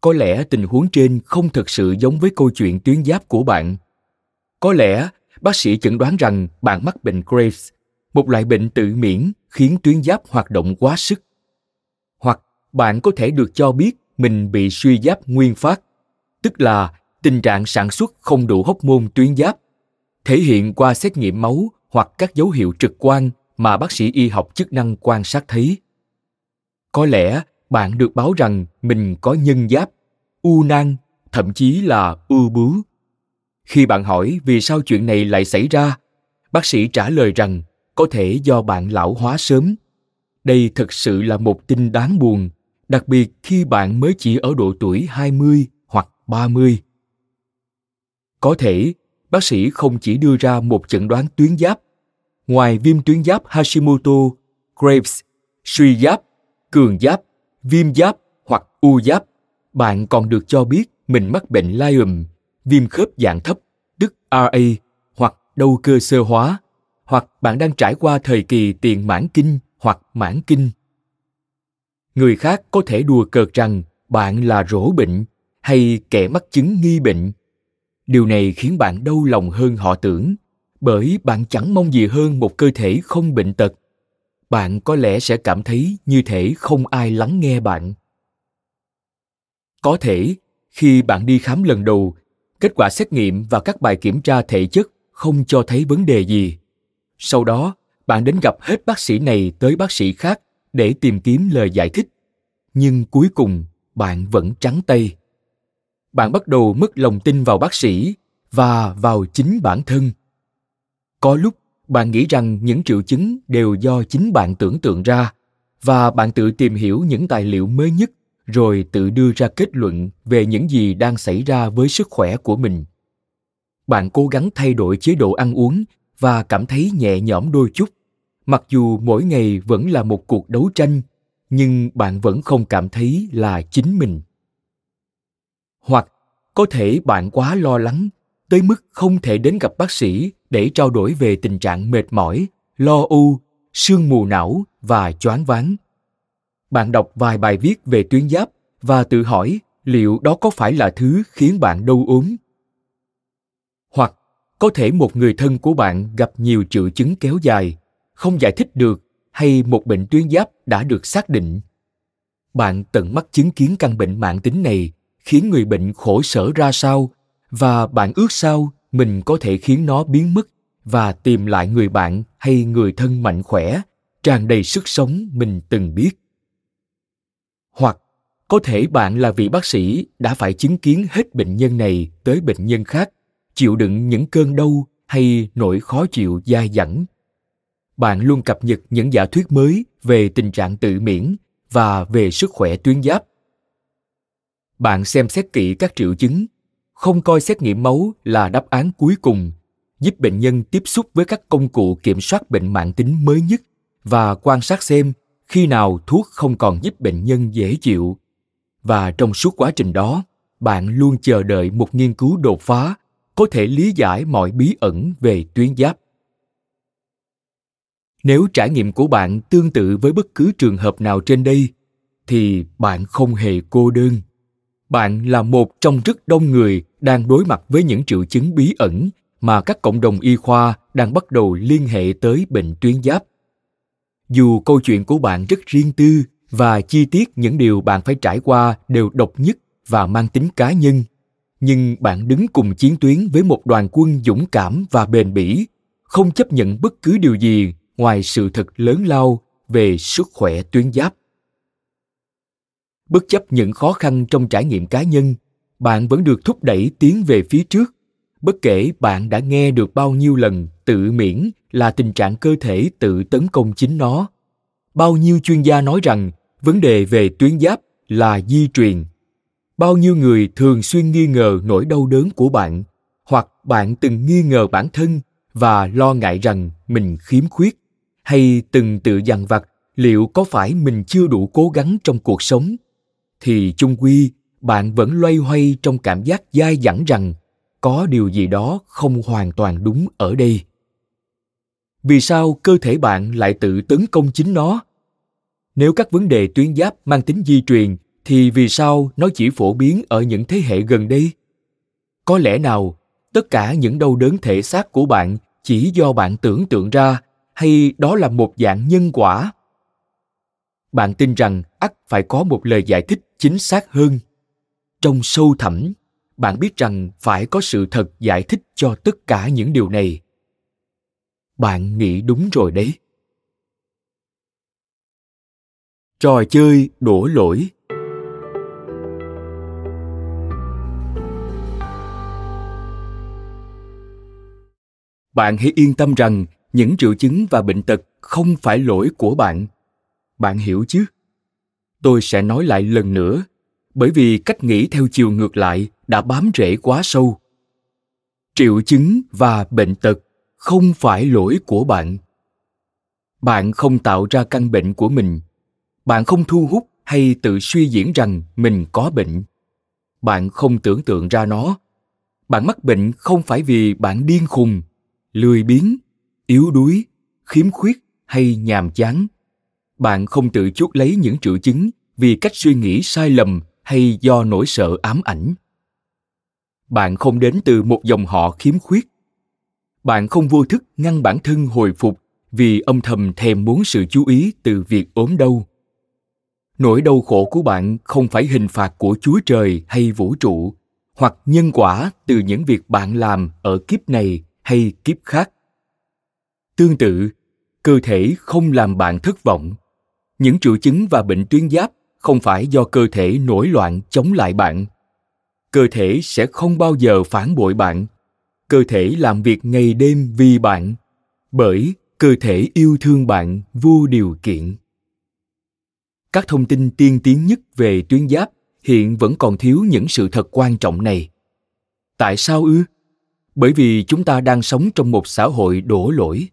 Có lẽ tình huống trên không thực sự giống với câu chuyện tuyến giáp của bạn. Có lẽ bác sĩ chẩn đoán rằng bạn mắc bệnh graves, một loại bệnh tự miễn khiến tuyến giáp hoạt động quá sức. Hoặc bạn có thể được cho biết mình bị suy giáp nguyên phát, tức là tình trạng sản xuất không đủ hóc môn tuyến giáp, thể hiện qua xét nghiệm máu hoặc các dấu hiệu trực quan mà bác sĩ y học chức năng quan sát thấy. Có lẽ bạn được báo rằng mình có nhân giáp u nang thậm chí là u bướu. Khi bạn hỏi vì sao chuyện này lại xảy ra bác sĩ trả lời rằng có thể do bạn lão hóa sớm. Đây thực sự là một tin đáng buồn, đặc biệt khi bạn mới chỉ ở độ tuổi 20 hoặc 30. Có thể, bác sĩ không chỉ đưa ra một chẩn đoán tuyến giáp. Ngoài viêm tuyến giáp Hashimoto, Graves, suy giáp, cường giáp, viêm giáp hoặc u giáp, bạn còn được cho biết mình mắc bệnh Lyme, viêm khớp dạng thấp, tức RA, hoặc đau cơ sơ hóa, hoặc bạn đang trải qua thời kỳ tiền mãn kinh hoặc mãn kinh người khác có thể đùa cợt rằng bạn là rỗ bệnh hay kẻ mắc chứng nghi bệnh điều này khiến bạn đau lòng hơn họ tưởng, bởi bạn chẳng mong gì hơn một cơ thể không bệnh tật. Bạn có lẽ sẽ cảm thấy như thể không ai lắng nghe bạn. Có thể, khi bạn đi khám lần đầu, kết quả xét nghiệm và các bài kiểm tra thể chất không cho thấy vấn đề gì. Sau đó, bạn đến gặp hết bác sĩ này tới bác sĩ khác để tìm kiếm lời giải thích. Nhưng cuối cùng, bạn vẫn trắng tay bạn bắt đầu mất lòng tin vào bác sĩ và vào chính bản thân. Có lúc, bạn nghĩ rằng những triệu chứng đều do chính bạn tưởng tượng ra và bạn tự tìm hiểu những tài liệu mới nhất rồi tự đưa ra kết luận về những gì đang xảy ra với sức khỏe của mình. Bạn cố gắng thay đổi chế độ ăn uống và cảm thấy nhẹ nhõm đôi chút. Mặc dù mỗi ngày vẫn là một cuộc đấu tranh, nhưng bạn vẫn không cảm thấy là chính mình hoặc, có thể bạn quá lo lắng, tới mức không thể đến gặp bác sĩ để trao đổi về tình trạng mệt mỏi, lo âu, sương mù não và choáng váng. Bạn đọc vài bài viết về tuyến giáp và tự hỏi liệu đó có phải là thứ khiến bạn đau ốm. Hoặc, có thể một người thân của bạn gặp nhiều triệu chứng kéo dài, không giải thích được hay một bệnh tuyến giáp đã được xác định. Bạn tận mắt chứng kiến căn bệnh mạng tính này khiến người bệnh khổ sở ra sao và bạn ước sao mình có thể khiến nó biến mất và tìm lại người bạn hay người thân mạnh khỏe, tràn đầy sức sống mình từng biết hoặc, có thể bạn là vị bác sĩ đã phải chứng kiến hết bệnh nhân này tới bệnh nhân khác, chịu đựng những cơn đau hay nỗi khó chịu dai dẳng bạn luôn cập nhật những giả thuyết mới về tình trạng tự miễn và về sức khỏe tuyến giáp. Bạn xem xét kỹ các triệu chứng, không coi xét nghiệm máu là đáp án cuối cùng, giúp bệnh nhân tiếp xúc với các công cụ kiểm soát bệnh mạng tính mới nhất và quan sát xem khi nào thuốc không còn giúp bệnh nhân dễ chịu. Và trong suốt quá trình đó, bạn luôn chờ đợi một nghiên cứu đột phá có thể lý giải mọi bí ẩn về tuyến giáp. Nếu trải nghiệm của bạn tương tự với bất cứ trường hợp nào trên đây thì bạn không hề cô đơn bạn là một trong rất đông người đang đối mặt với những triệu chứng bí ẩn mà các cộng đồng y khoa đang bắt đầu liên hệ tới bệnh tuyến giáp. Dù câu chuyện của bạn rất riêng tư và chi tiết những điều bạn phải trải qua đều độc nhất và mang tính cá nhân, nhưng bạn đứng cùng chiến tuyến với một đoàn quân dũng cảm và bền bỉ, không chấp nhận bất cứ điều gì ngoài sự thật lớn lao về sức khỏe tuyến giáp bất chấp những khó khăn trong trải nghiệm cá nhân, bạn vẫn được thúc đẩy tiến về phía trước. Bất kể bạn đã nghe được bao nhiêu lần tự miễn là tình trạng cơ thể tự tấn công chính nó. Bao nhiêu chuyên gia nói rằng vấn đề về tuyến giáp là di truyền. Bao nhiêu người thường xuyên nghi ngờ nỗi đau đớn của bạn, hoặc bạn từng nghi ngờ bản thân và lo ngại rằng mình khiếm khuyết, hay từng tự dằn vặt liệu có phải mình chưa đủ cố gắng trong cuộc sống thì chung quy, bạn vẫn loay hoay trong cảm giác dai dẳng rằng có điều gì đó không hoàn toàn đúng ở đây. Vì sao cơ thể bạn lại tự tấn công chính nó? Nếu các vấn đề tuyến giáp mang tính di truyền, thì vì sao nó chỉ phổ biến ở những thế hệ gần đây? Có lẽ nào, tất cả những đau đớn thể xác của bạn chỉ do bạn tưởng tượng ra, hay đó là một dạng nhân quả? Bạn tin rằng ắt phải có một lời giải thích chính xác hơn. Trong sâu thẳm, bạn biết rằng phải có sự thật giải thích cho tất cả những điều này. Bạn nghĩ đúng rồi đấy. Trò chơi đổ lỗi. Bạn hãy yên tâm rằng những triệu chứng và bệnh tật không phải lỗi của bạn bạn hiểu chứ? Tôi sẽ nói lại lần nữa, bởi vì cách nghĩ theo chiều ngược lại đã bám rễ quá sâu. Triệu chứng và bệnh tật không phải lỗi của bạn. Bạn không tạo ra căn bệnh của mình. Bạn không thu hút hay tự suy diễn rằng mình có bệnh. Bạn không tưởng tượng ra nó. Bạn mắc bệnh không phải vì bạn điên khùng, lười biếng, yếu đuối, khiếm khuyết hay nhàm chán bạn không tự chuốc lấy những triệu chứng vì cách suy nghĩ sai lầm hay do nỗi sợ ám ảnh. Bạn không đến từ một dòng họ khiếm khuyết. Bạn không vô thức ngăn bản thân hồi phục vì âm thầm thèm muốn sự chú ý từ việc ốm đau. Nỗi đau khổ của bạn không phải hình phạt của chúa trời hay vũ trụ hoặc nhân quả từ những việc bạn làm ở kiếp này hay kiếp khác. Tương tự, cơ thể không làm bạn thất vọng những triệu chứng và bệnh tuyến giáp không phải do cơ thể nổi loạn chống lại bạn. Cơ thể sẽ không bao giờ phản bội bạn. Cơ thể làm việc ngày đêm vì bạn, bởi cơ thể yêu thương bạn vô điều kiện. Các thông tin tiên tiến nhất về tuyến giáp hiện vẫn còn thiếu những sự thật quan trọng này. Tại sao ư? Bởi vì chúng ta đang sống trong một xã hội đổ lỗi.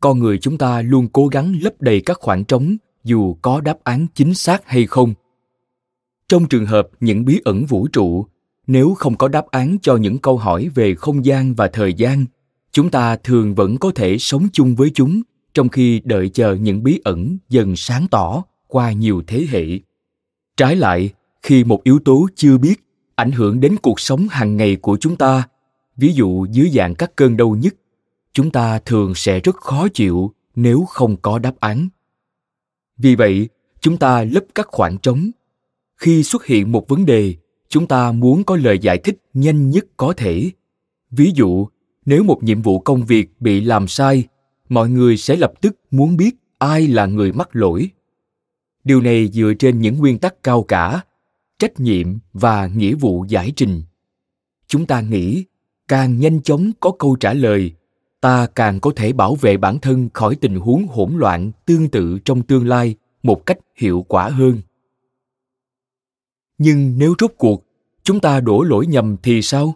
Con người chúng ta luôn cố gắng lấp đầy các khoảng trống dù có đáp án chính xác hay không. Trong trường hợp những bí ẩn vũ trụ, nếu không có đáp án cho những câu hỏi về không gian và thời gian, chúng ta thường vẫn có thể sống chung với chúng, trong khi đợi chờ những bí ẩn dần sáng tỏ qua nhiều thế hệ. Trái lại, khi một yếu tố chưa biết ảnh hưởng đến cuộc sống hàng ngày của chúng ta, ví dụ dưới dạng các cơn đau nhức, chúng ta thường sẽ rất khó chịu nếu không có đáp án vì vậy, chúng ta lấp các khoảng trống. Khi xuất hiện một vấn đề, chúng ta muốn có lời giải thích nhanh nhất có thể. Ví dụ, nếu một nhiệm vụ công việc bị làm sai, mọi người sẽ lập tức muốn biết ai là người mắc lỗi. Điều này dựa trên những nguyên tắc cao cả, trách nhiệm và nghĩa vụ giải trình. Chúng ta nghĩ, càng nhanh chóng có câu trả lời ta càng có thể bảo vệ bản thân khỏi tình huống hỗn loạn tương tự trong tương lai một cách hiệu quả hơn. Nhưng nếu rốt cuộc chúng ta đổ lỗi nhầm thì sao?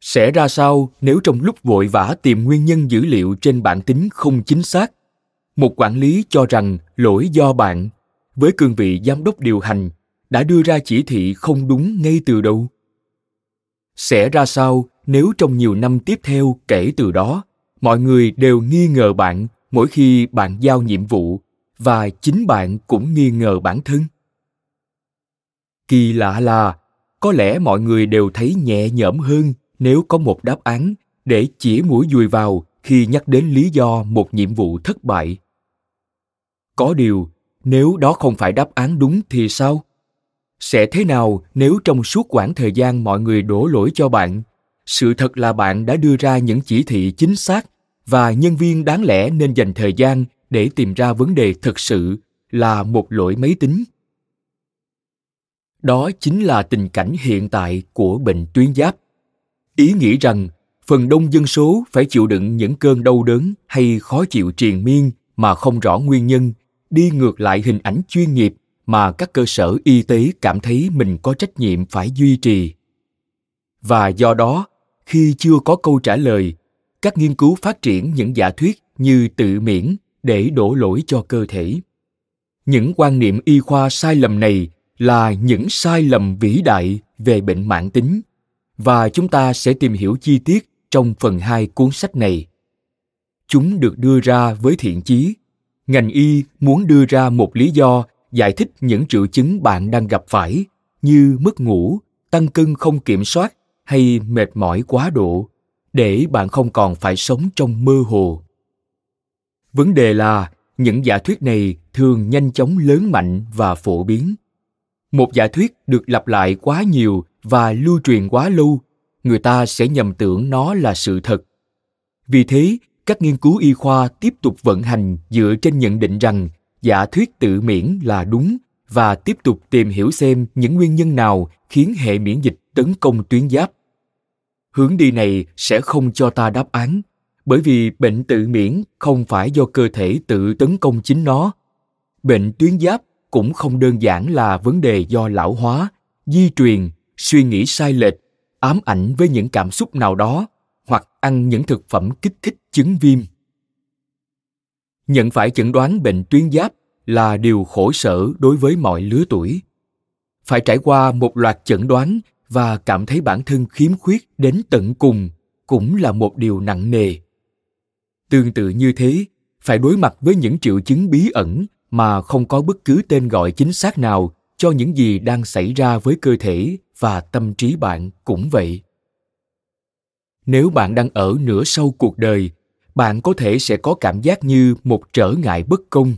Sẽ ra sao nếu trong lúc vội vã tìm nguyên nhân dữ liệu trên bản tính không chính xác? Một quản lý cho rằng lỗi do bạn với cương vị giám đốc điều hành đã đưa ra chỉ thị không đúng ngay từ đầu. Sẽ ra sao nếu trong nhiều năm tiếp theo kể từ đó mọi người đều nghi ngờ bạn mỗi khi bạn giao nhiệm vụ, và chính bạn cũng nghi ngờ bản thân. Kỳ lạ là, có lẽ mọi người đều thấy nhẹ nhõm hơn nếu có một đáp án để chỉ mũi dùi vào khi nhắc đến lý do một nhiệm vụ thất bại. Có điều, nếu đó không phải đáp án đúng thì sao? Sẽ thế nào nếu trong suốt quãng thời gian mọi người đổ lỗi cho bạn sự thật là bạn đã đưa ra những chỉ thị chính xác và nhân viên đáng lẽ nên dành thời gian để tìm ra vấn đề thực sự là một lỗi máy tính. Đó chính là tình cảnh hiện tại của bệnh tuyến giáp. Ý nghĩ rằng phần đông dân số phải chịu đựng những cơn đau đớn hay khó chịu triền miên mà không rõ nguyên nhân, đi ngược lại hình ảnh chuyên nghiệp mà các cơ sở y tế cảm thấy mình có trách nhiệm phải duy trì. Và do đó khi chưa có câu trả lời các nghiên cứu phát triển những giả thuyết như tự miễn để đổ lỗi cho cơ thể những quan niệm y khoa sai lầm này là những sai lầm vĩ đại về bệnh mãn tính và chúng ta sẽ tìm hiểu chi tiết trong phần 2 cuốn sách này. Chúng được đưa ra với thiện chí. Ngành y muốn đưa ra một lý do giải thích những triệu chứng bạn đang gặp phải như mất ngủ, tăng cân không kiểm soát hay mệt mỏi quá độ để bạn không còn phải sống trong mơ hồ. Vấn đề là những giả thuyết này thường nhanh chóng lớn mạnh và phổ biến. Một giả thuyết được lặp lại quá nhiều và lưu truyền quá lâu, người ta sẽ nhầm tưởng nó là sự thật. Vì thế, các nghiên cứu y khoa tiếp tục vận hành dựa trên nhận định rằng giả thuyết tự miễn là đúng và tiếp tục tìm hiểu xem những nguyên nhân nào khiến hệ miễn dịch tấn công tuyến giáp. Hướng đi này sẽ không cho ta đáp án, bởi vì bệnh tự miễn không phải do cơ thể tự tấn công chính nó. Bệnh tuyến giáp cũng không đơn giản là vấn đề do lão hóa, di truyền, suy nghĩ sai lệch, ám ảnh với những cảm xúc nào đó hoặc ăn những thực phẩm kích thích chứng viêm. Nhận phải chẩn đoán bệnh tuyến giáp là điều khổ sở đối với mọi lứa tuổi. Phải trải qua một loạt chẩn đoán và cảm thấy bản thân khiếm khuyết đến tận cùng cũng là một điều nặng nề. Tương tự như thế, phải đối mặt với những triệu chứng bí ẩn mà không có bất cứ tên gọi chính xác nào cho những gì đang xảy ra với cơ thể và tâm trí bạn cũng vậy nếu bạn đang ở nửa sâu cuộc đời bạn có thể sẽ có cảm giác như một trở ngại bất công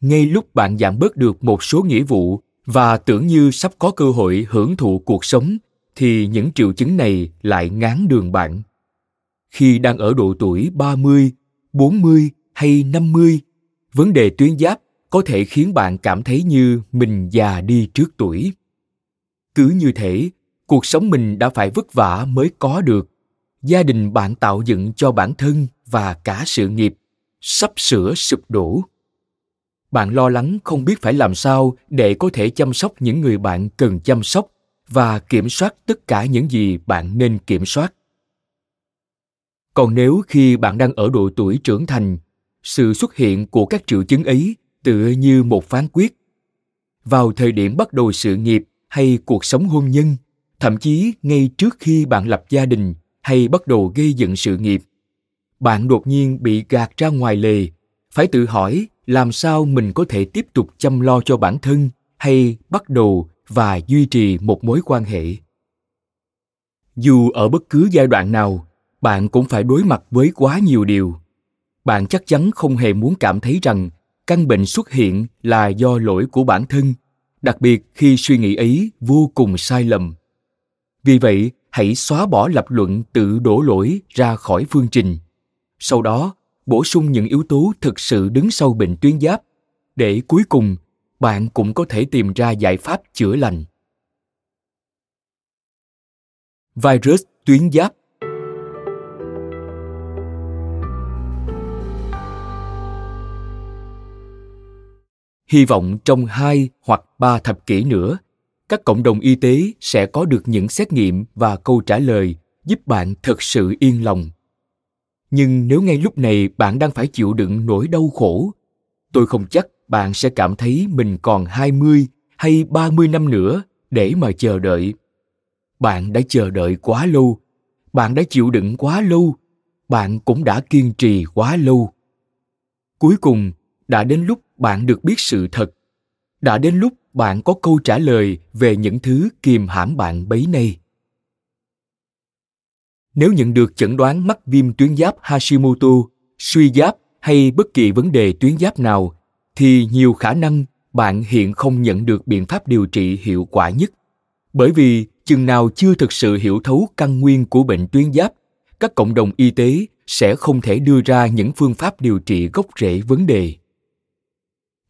ngay lúc bạn giảm bớt được một số nghĩa vụ và tưởng như sắp có cơ hội hưởng thụ cuộc sống thì những triệu chứng này lại ngán đường bạn. Khi đang ở độ tuổi 30, 40 hay 50, vấn đề tuyến giáp có thể khiến bạn cảm thấy như mình già đi trước tuổi. Cứ như thể, cuộc sống mình đã phải vất vả mới có được. Gia đình bạn tạo dựng cho bản thân và cả sự nghiệp sắp sửa sụp đổ bạn lo lắng không biết phải làm sao để có thể chăm sóc những người bạn cần chăm sóc và kiểm soát tất cả những gì bạn nên kiểm soát. Còn nếu khi bạn đang ở độ tuổi trưởng thành, sự xuất hiện của các triệu chứng ấy tựa như một phán quyết. Vào thời điểm bắt đầu sự nghiệp hay cuộc sống hôn nhân, thậm chí ngay trước khi bạn lập gia đình hay bắt đầu gây dựng sự nghiệp, bạn đột nhiên bị gạt ra ngoài lề phải tự hỏi làm sao mình có thể tiếp tục chăm lo cho bản thân hay bắt đầu và duy trì một mối quan hệ. Dù ở bất cứ giai đoạn nào, bạn cũng phải đối mặt với quá nhiều điều. Bạn chắc chắn không hề muốn cảm thấy rằng căn bệnh xuất hiện là do lỗi của bản thân, đặc biệt khi suy nghĩ ấy vô cùng sai lầm. Vì vậy, hãy xóa bỏ lập luận tự đổ lỗi ra khỏi phương trình. Sau đó bổ sung những yếu tố thực sự đứng sau bệnh tuyến giáp, để cuối cùng bạn cũng có thể tìm ra giải pháp chữa lành. Virus tuyến giáp. Hy vọng trong hai hoặc ba thập kỷ nữa, các cộng đồng y tế sẽ có được những xét nghiệm và câu trả lời giúp bạn thực sự yên lòng nhưng nếu ngay lúc này bạn đang phải chịu đựng nỗi đau khổ, tôi không chắc bạn sẽ cảm thấy mình còn 20 hay 30 năm nữa để mà chờ đợi. Bạn đã chờ đợi quá lâu, bạn đã chịu đựng quá lâu, bạn cũng đã kiên trì quá lâu. Cuối cùng, đã đến lúc bạn được biết sự thật. Đã đến lúc bạn có câu trả lời về những thứ kìm hãm bạn bấy nay. Nếu nhận được chẩn đoán mắc viêm tuyến giáp Hashimoto, suy giáp hay bất kỳ vấn đề tuyến giáp nào, thì nhiều khả năng bạn hiện không nhận được biện pháp điều trị hiệu quả nhất. Bởi vì chừng nào chưa thực sự hiểu thấu căn nguyên của bệnh tuyến giáp, các cộng đồng y tế sẽ không thể đưa ra những phương pháp điều trị gốc rễ vấn đề.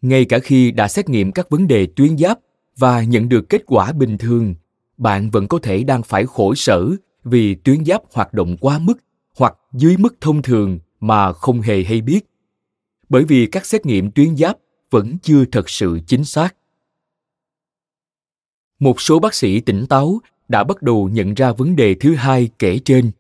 Ngay cả khi đã xét nghiệm các vấn đề tuyến giáp và nhận được kết quả bình thường, bạn vẫn có thể đang phải khổ sở vì tuyến giáp hoạt động quá mức hoặc dưới mức thông thường mà không hề hay biết. Bởi vì các xét nghiệm tuyến giáp vẫn chưa thật sự chính xác. Một số bác sĩ tỉnh táo đã bắt đầu nhận ra vấn đề thứ hai kể trên.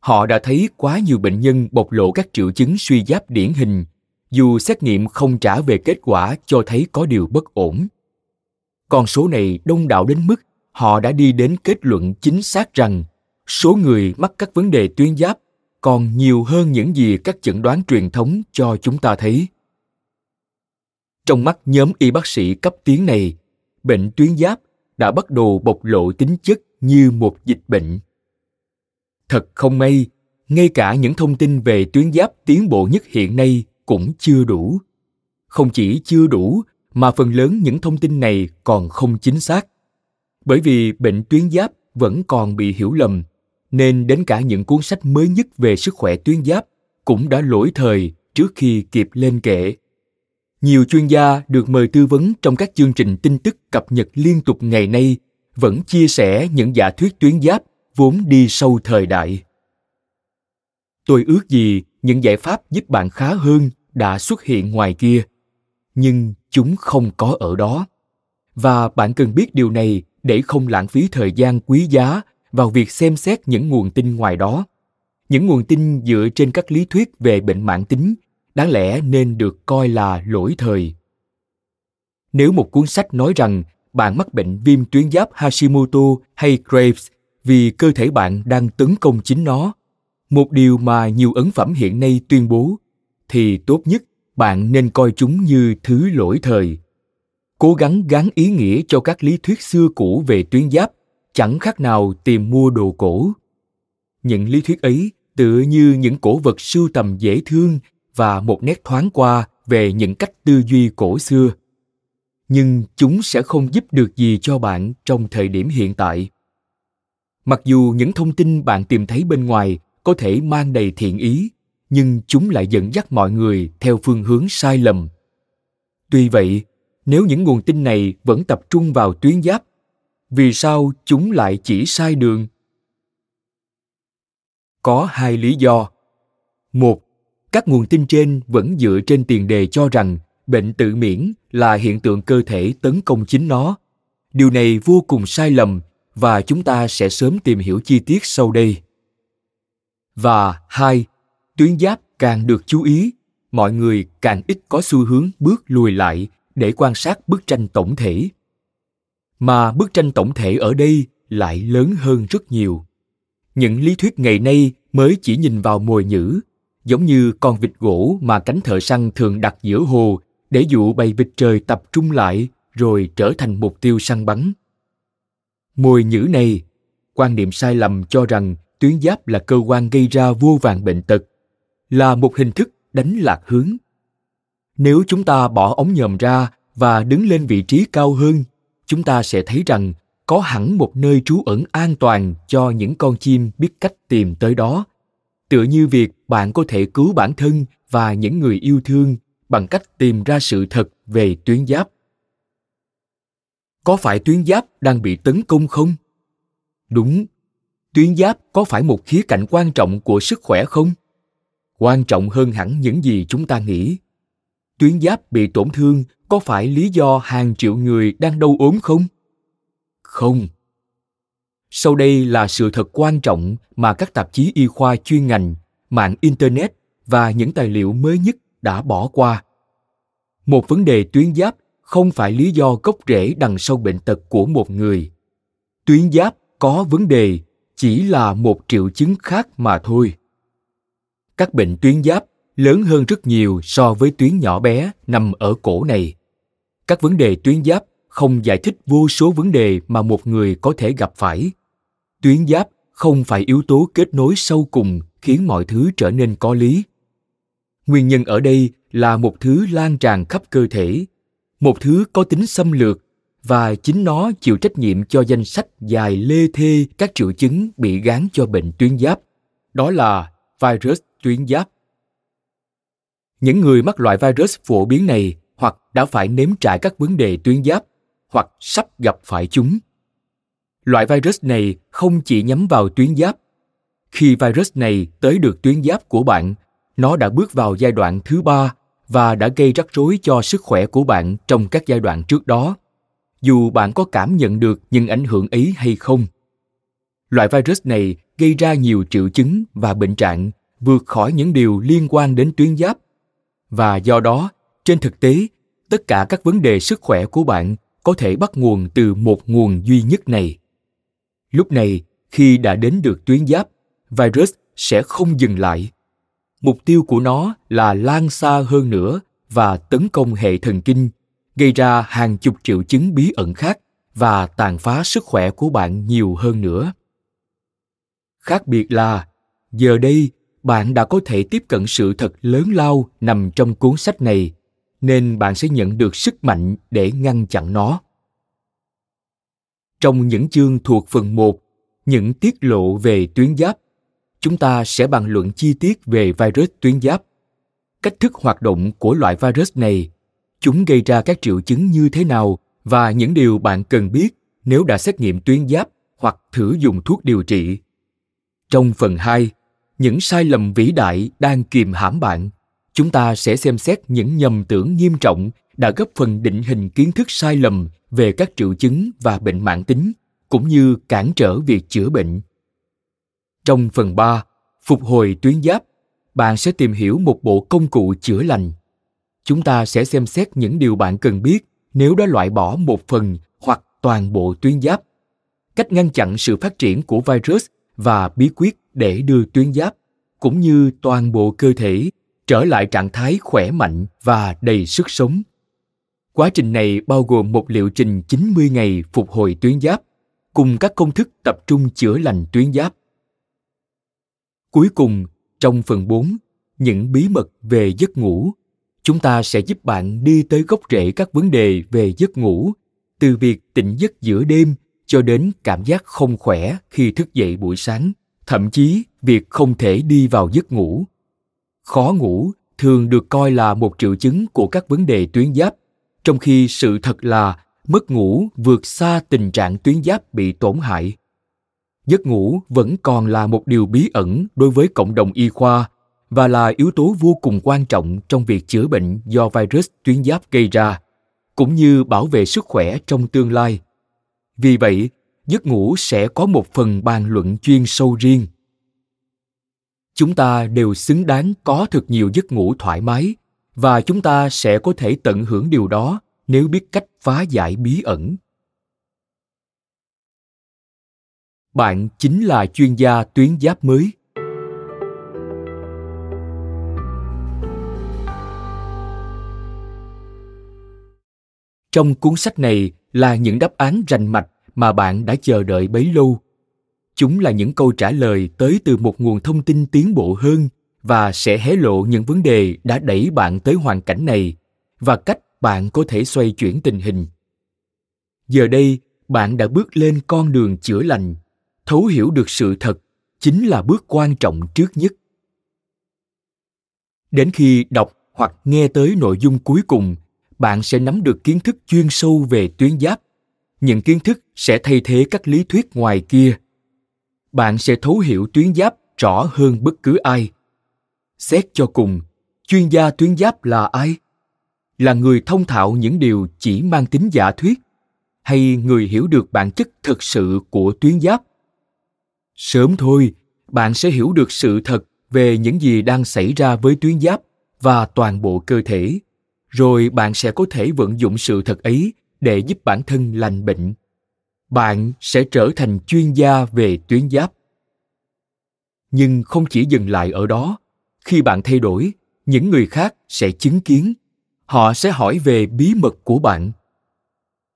Họ đã thấy quá nhiều bệnh nhân bộc lộ các triệu chứng suy giáp điển hình, dù xét nghiệm không trả về kết quả cho thấy có điều bất ổn. Con số này đông đảo đến mức họ đã đi đến kết luận chính xác rằng số người mắc các vấn đề tuyến giáp còn nhiều hơn những gì các chẩn đoán truyền thống cho chúng ta thấy. Trong mắt nhóm y bác sĩ cấp tiến này, bệnh tuyến giáp đã bắt đầu bộc lộ tính chất như một dịch bệnh. Thật không may, ngay cả những thông tin về tuyến giáp tiến bộ nhất hiện nay cũng chưa đủ. Không chỉ chưa đủ, mà phần lớn những thông tin này còn không chính xác. Bởi vì bệnh tuyến giáp vẫn còn bị hiểu lầm, nên đến cả những cuốn sách mới nhất về sức khỏe tuyến giáp cũng đã lỗi thời trước khi kịp lên kệ. Nhiều chuyên gia được mời tư vấn trong các chương trình tin tức cập nhật liên tục ngày nay vẫn chia sẻ những giả thuyết tuyến giáp vốn đi sâu thời đại. Tôi ước gì những giải pháp giúp bạn khá hơn đã xuất hiện ngoài kia, nhưng chúng không có ở đó. Và bạn cần biết điều này để không lãng phí thời gian quý giá vào việc xem xét những nguồn tin ngoài đó. Những nguồn tin dựa trên các lý thuyết về bệnh mãn tính đáng lẽ nên được coi là lỗi thời. Nếu một cuốn sách nói rằng bạn mắc bệnh viêm tuyến giáp Hashimoto hay Graves vì cơ thể bạn đang tấn công chính nó, một điều mà nhiều ấn phẩm hiện nay tuyên bố, thì tốt nhất bạn nên coi chúng như thứ lỗi thời. Cố gắng gắn ý nghĩa cho các lý thuyết xưa cũ về tuyến giáp chẳng khác nào tìm mua đồ cổ. Những lý thuyết ấy tựa như những cổ vật sưu tầm dễ thương và một nét thoáng qua về những cách tư duy cổ xưa. Nhưng chúng sẽ không giúp được gì cho bạn trong thời điểm hiện tại. Mặc dù những thông tin bạn tìm thấy bên ngoài có thể mang đầy thiện ý, nhưng chúng lại dẫn dắt mọi người theo phương hướng sai lầm. Tuy vậy, nếu những nguồn tin này vẫn tập trung vào tuyến giáp vì sao chúng lại chỉ sai đường? Có hai lý do. Một, các nguồn tin trên vẫn dựa trên tiền đề cho rằng bệnh tự miễn là hiện tượng cơ thể tấn công chính nó. Điều này vô cùng sai lầm và chúng ta sẽ sớm tìm hiểu chi tiết sau đây. Và hai, tuyến giáp càng được chú ý, mọi người càng ít có xu hướng bước lùi lại để quan sát bức tranh tổng thể mà bức tranh tổng thể ở đây lại lớn hơn rất nhiều những lý thuyết ngày nay mới chỉ nhìn vào mồi nhữ giống như con vịt gỗ mà cánh thợ săn thường đặt giữa hồ để dụ bầy vịt trời tập trung lại rồi trở thành mục tiêu săn bắn. Mồi nhữ này, quan niệm sai lầm cho rằng tuyến giáp là cơ quan gây ra vô vàng bệnh tật, là một hình thức đánh lạc hướng. Nếu chúng ta bỏ ống nhòm ra và đứng lên vị trí cao hơn, chúng ta sẽ thấy rằng có hẳn một nơi trú ẩn an toàn cho những con chim biết cách tìm tới đó. Tựa như việc bạn có thể cứu bản thân và những người yêu thương bằng cách tìm ra sự thật về tuyến giáp. Có phải tuyến giáp đang bị tấn công không? Đúng. Tuyến giáp có phải một khía cạnh quan trọng của sức khỏe không? Quan trọng hơn hẳn những gì chúng ta nghĩ. Tuyến giáp bị tổn thương có phải lý do hàng triệu người đang đau ốm không không sau đây là sự thật quan trọng mà các tạp chí y khoa chuyên ngành, mạng internet và những tài liệu mới nhất đã bỏ qua. Một vấn đề tuyến giáp không phải lý do gốc rễ đằng sau bệnh tật của một người. Tuyến giáp có vấn đề chỉ là một triệu chứng khác mà thôi. Các bệnh tuyến giáp lớn hơn rất nhiều so với tuyến nhỏ bé nằm ở cổ này. Các vấn đề tuyến giáp không giải thích vô số vấn đề mà một người có thể gặp phải. Tuyến giáp không phải yếu tố kết nối sâu cùng khiến mọi thứ trở nên có lý. Nguyên nhân ở đây là một thứ lan tràn khắp cơ thể, một thứ có tính xâm lược, và chính nó chịu trách nhiệm cho danh sách dài lê thê các triệu chứng bị gán cho bệnh tuyến giáp. Đó là virus tuyến giáp. Những người mắc loại virus phổ biến này đã phải nếm trải các vấn đề tuyến giáp hoặc sắp gặp phải chúng. Loại virus này không chỉ nhắm vào tuyến giáp. Khi virus này tới được tuyến giáp của bạn, nó đã bước vào giai đoạn thứ ba và đã gây rắc rối cho sức khỏe của bạn trong các giai đoạn trước đó. Dù bạn có cảm nhận được những ảnh hưởng ấy hay không, loại virus này gây ra nhiều triệu chứng và bệnh trạng vượt khỏi những điều liên quan đến tuyến giáp. Và do đó, trên thực tế tất cả các vấn đề sức khỏe của bạn có thể bắt nguồn từ một nguồn duy nhất này. Lúc này, khi đã đến được tuyến giáp, virus sẽ không dừng lại. Mục tiêu của nó là lan xa hơn nữa và tấn công hệ thần kinh, gây ra hàng chục triệu chứng bí ẩn khác và tàn phá sức khỏe của bạn nhiều hơn nữa. Khác biệt là, giờ đây, bạn đã có thể tiếp cận sự thật lớn lao nằm trong cuốn sách này nên bạn sẽ nhận được sức mạnh để ngăn chặn nó. Trong những chương thuộc phần 1, những tiết lộ về tuyến giáp, chúng ta sẽ bàn luận chi tiết về virus tuyến giáp, cách thức hoạt động của loại virus này, chúng gây ra các triệu chứng như thế nào và những điều bạn cần biết nếu đã xét nghiệm tuyến giáp hoặc thử dùng thuốc điều trị. Trong phần 2, những sai lầm vĩ đại đang kìm hãm bạn chúng ta sẽ xem xét những nhầm tưởng nghiêm trọng đã góp phần định hình kiến thức sai lầm về các triệu chứng và bệnh mãn tính cũng như cản trở việc chữa bệnh. Trong phần 3, phục hồi tuyến giáp, bạn sẽ tìm hiểu một bộ công cụ chữa lành. Chúng ta sẽ xem xét những điều bạn cần biết nếu đã loại bỏ một phần hoặc toàn bộ tuyến giáp, cách ngăn chặn sự phát triển của virus và bí quyết để đưa tuyến giáp cũng như toàn bộ cơ thể trở lại trạng thái khỏe mạnh và đầy sức sống. Quá trình này bao gồm một liệu trình 90 ngày phục hồi tuyến giáp cùng các công thức tập trung chữa lành tuyến giáp. Cuối cùng, trong phần 4, những bí mật về giấc ngủ, chúng ta sẽ giúp bạn đi tới gốc rễ các vấn đề về giấc ngủ, từ việc tỉnh giấc giữa đêm cho đến cảm giác không khỏe khi thức dậy buổi sáng, thậm chí việc không thể đi vào giấc ngủ khó ngủ thường được coi là một triệu chứng của các vấn đề tuyến giáp, trong khi sự thật là mất ngủ vượt xa tình trạng tuyến giáp bị tổn hại. Giấc ngủ vẫn còn là một điều bí ẩn đối với cộng đồng y khoa và là yếu tố vô cùng quan trọng trong việc chữa bệnh do virus tuyến giáp gây ra, cũng như bảo vệ sức khỏe trong tương lai. Vì vậy, giấc ngủ sẽ có một phần bàn luận chuyên sâu riêng chúng ta đều xứng đáng có thật nhiều giấc ngủ thoải mái, và chúng ta sẽ có thể tận hưởng điều đó nếu biết cách phá giải bí ẩn. Bạn chính là chuyên gia tuyến giáp mới. Trong cuốn sách này là những đáp án rành mạch mà bạn đã chờ đợi bấy lâu chúng là những câu trả lời tới từ một nguồn thông tin tiến bộ hơn và sẽ hé lộ những vấn đề đã đẩy bạn tới hoàn cảnh này và cách bạn có thể xoay chuyển tình hình. Giờ đây, bạn đã bước lên con đường chữa lành, thấu hiểu được sự thật chính là bước quan trọng trước nhất. Đến khi đọc hoặc nghe tới nội dung cuối cùng, bạn sẽ nắm được kiến thức chuyên sâu về tuyến giáp. Những kiến thức sẽ thay thế các lý thuyết ngoài kia bạn sẽ thấu hiểu tuyến giáp rõ hơn bất cứ ai. Xét cho cùng, chuyên gia tuyến giáp là ai? Là người thông thạo những điều chỉ mang tính giả thuyết? Hay người hiểu được bản chất thực sự của tuyến giáp? Sớm thôi, bạn sẽ hiểu được sự thật về những gì đang xảy ra với tuyến giáp và toàn bộ cơ thể. Rồi bạn sẽ có thể vận dụng sự thật ấy để giúp bản thân lành bệnh bạn sẽ trở thành chuyên gia về tuyến giáp. Nhưng không chỉ dừng lại ở đó, khi bạn thay đổi, những người khác sẽ chứng kiến. Họ sẽ hỏi về bí mật của bạn.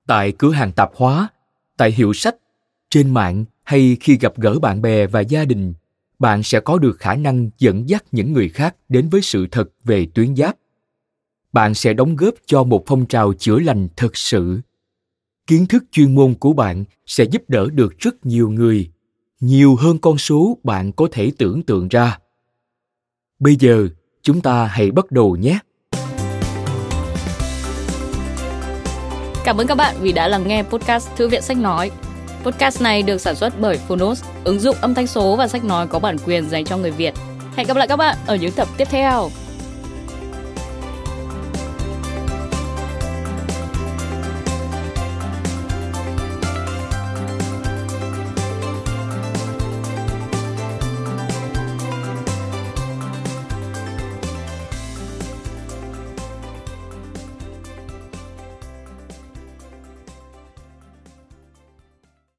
Tại cửa hàng tạp hóa, tại hiệu sách, trên mạng hay khi gặp gỡ bạn bè và gia đình, bạn sẽ có được khả năng dẫn dắt những người khác đến với sự thật về tuyến giáp. Bạn sẽ đóng góp cho một phong trào chữa lành thực sự kiến thức chuyên môn của bạn sẽ giúp đỡ được rất nhiều người nhiều hơn con số bạn có thể tưởng tượng ra bây giờ chúng ta hãy bắt đầu nhé Cảm ơn các bạn vì đã lắng nghe podcast Thư viện Sách Nói. Podcast này được sản xuất bởi Phonos, ứng dụng âm thanh số và sách nói có bản quyền dành cho người Việt. Hẹn gặp lại các bạn ở những tập tiếp theo.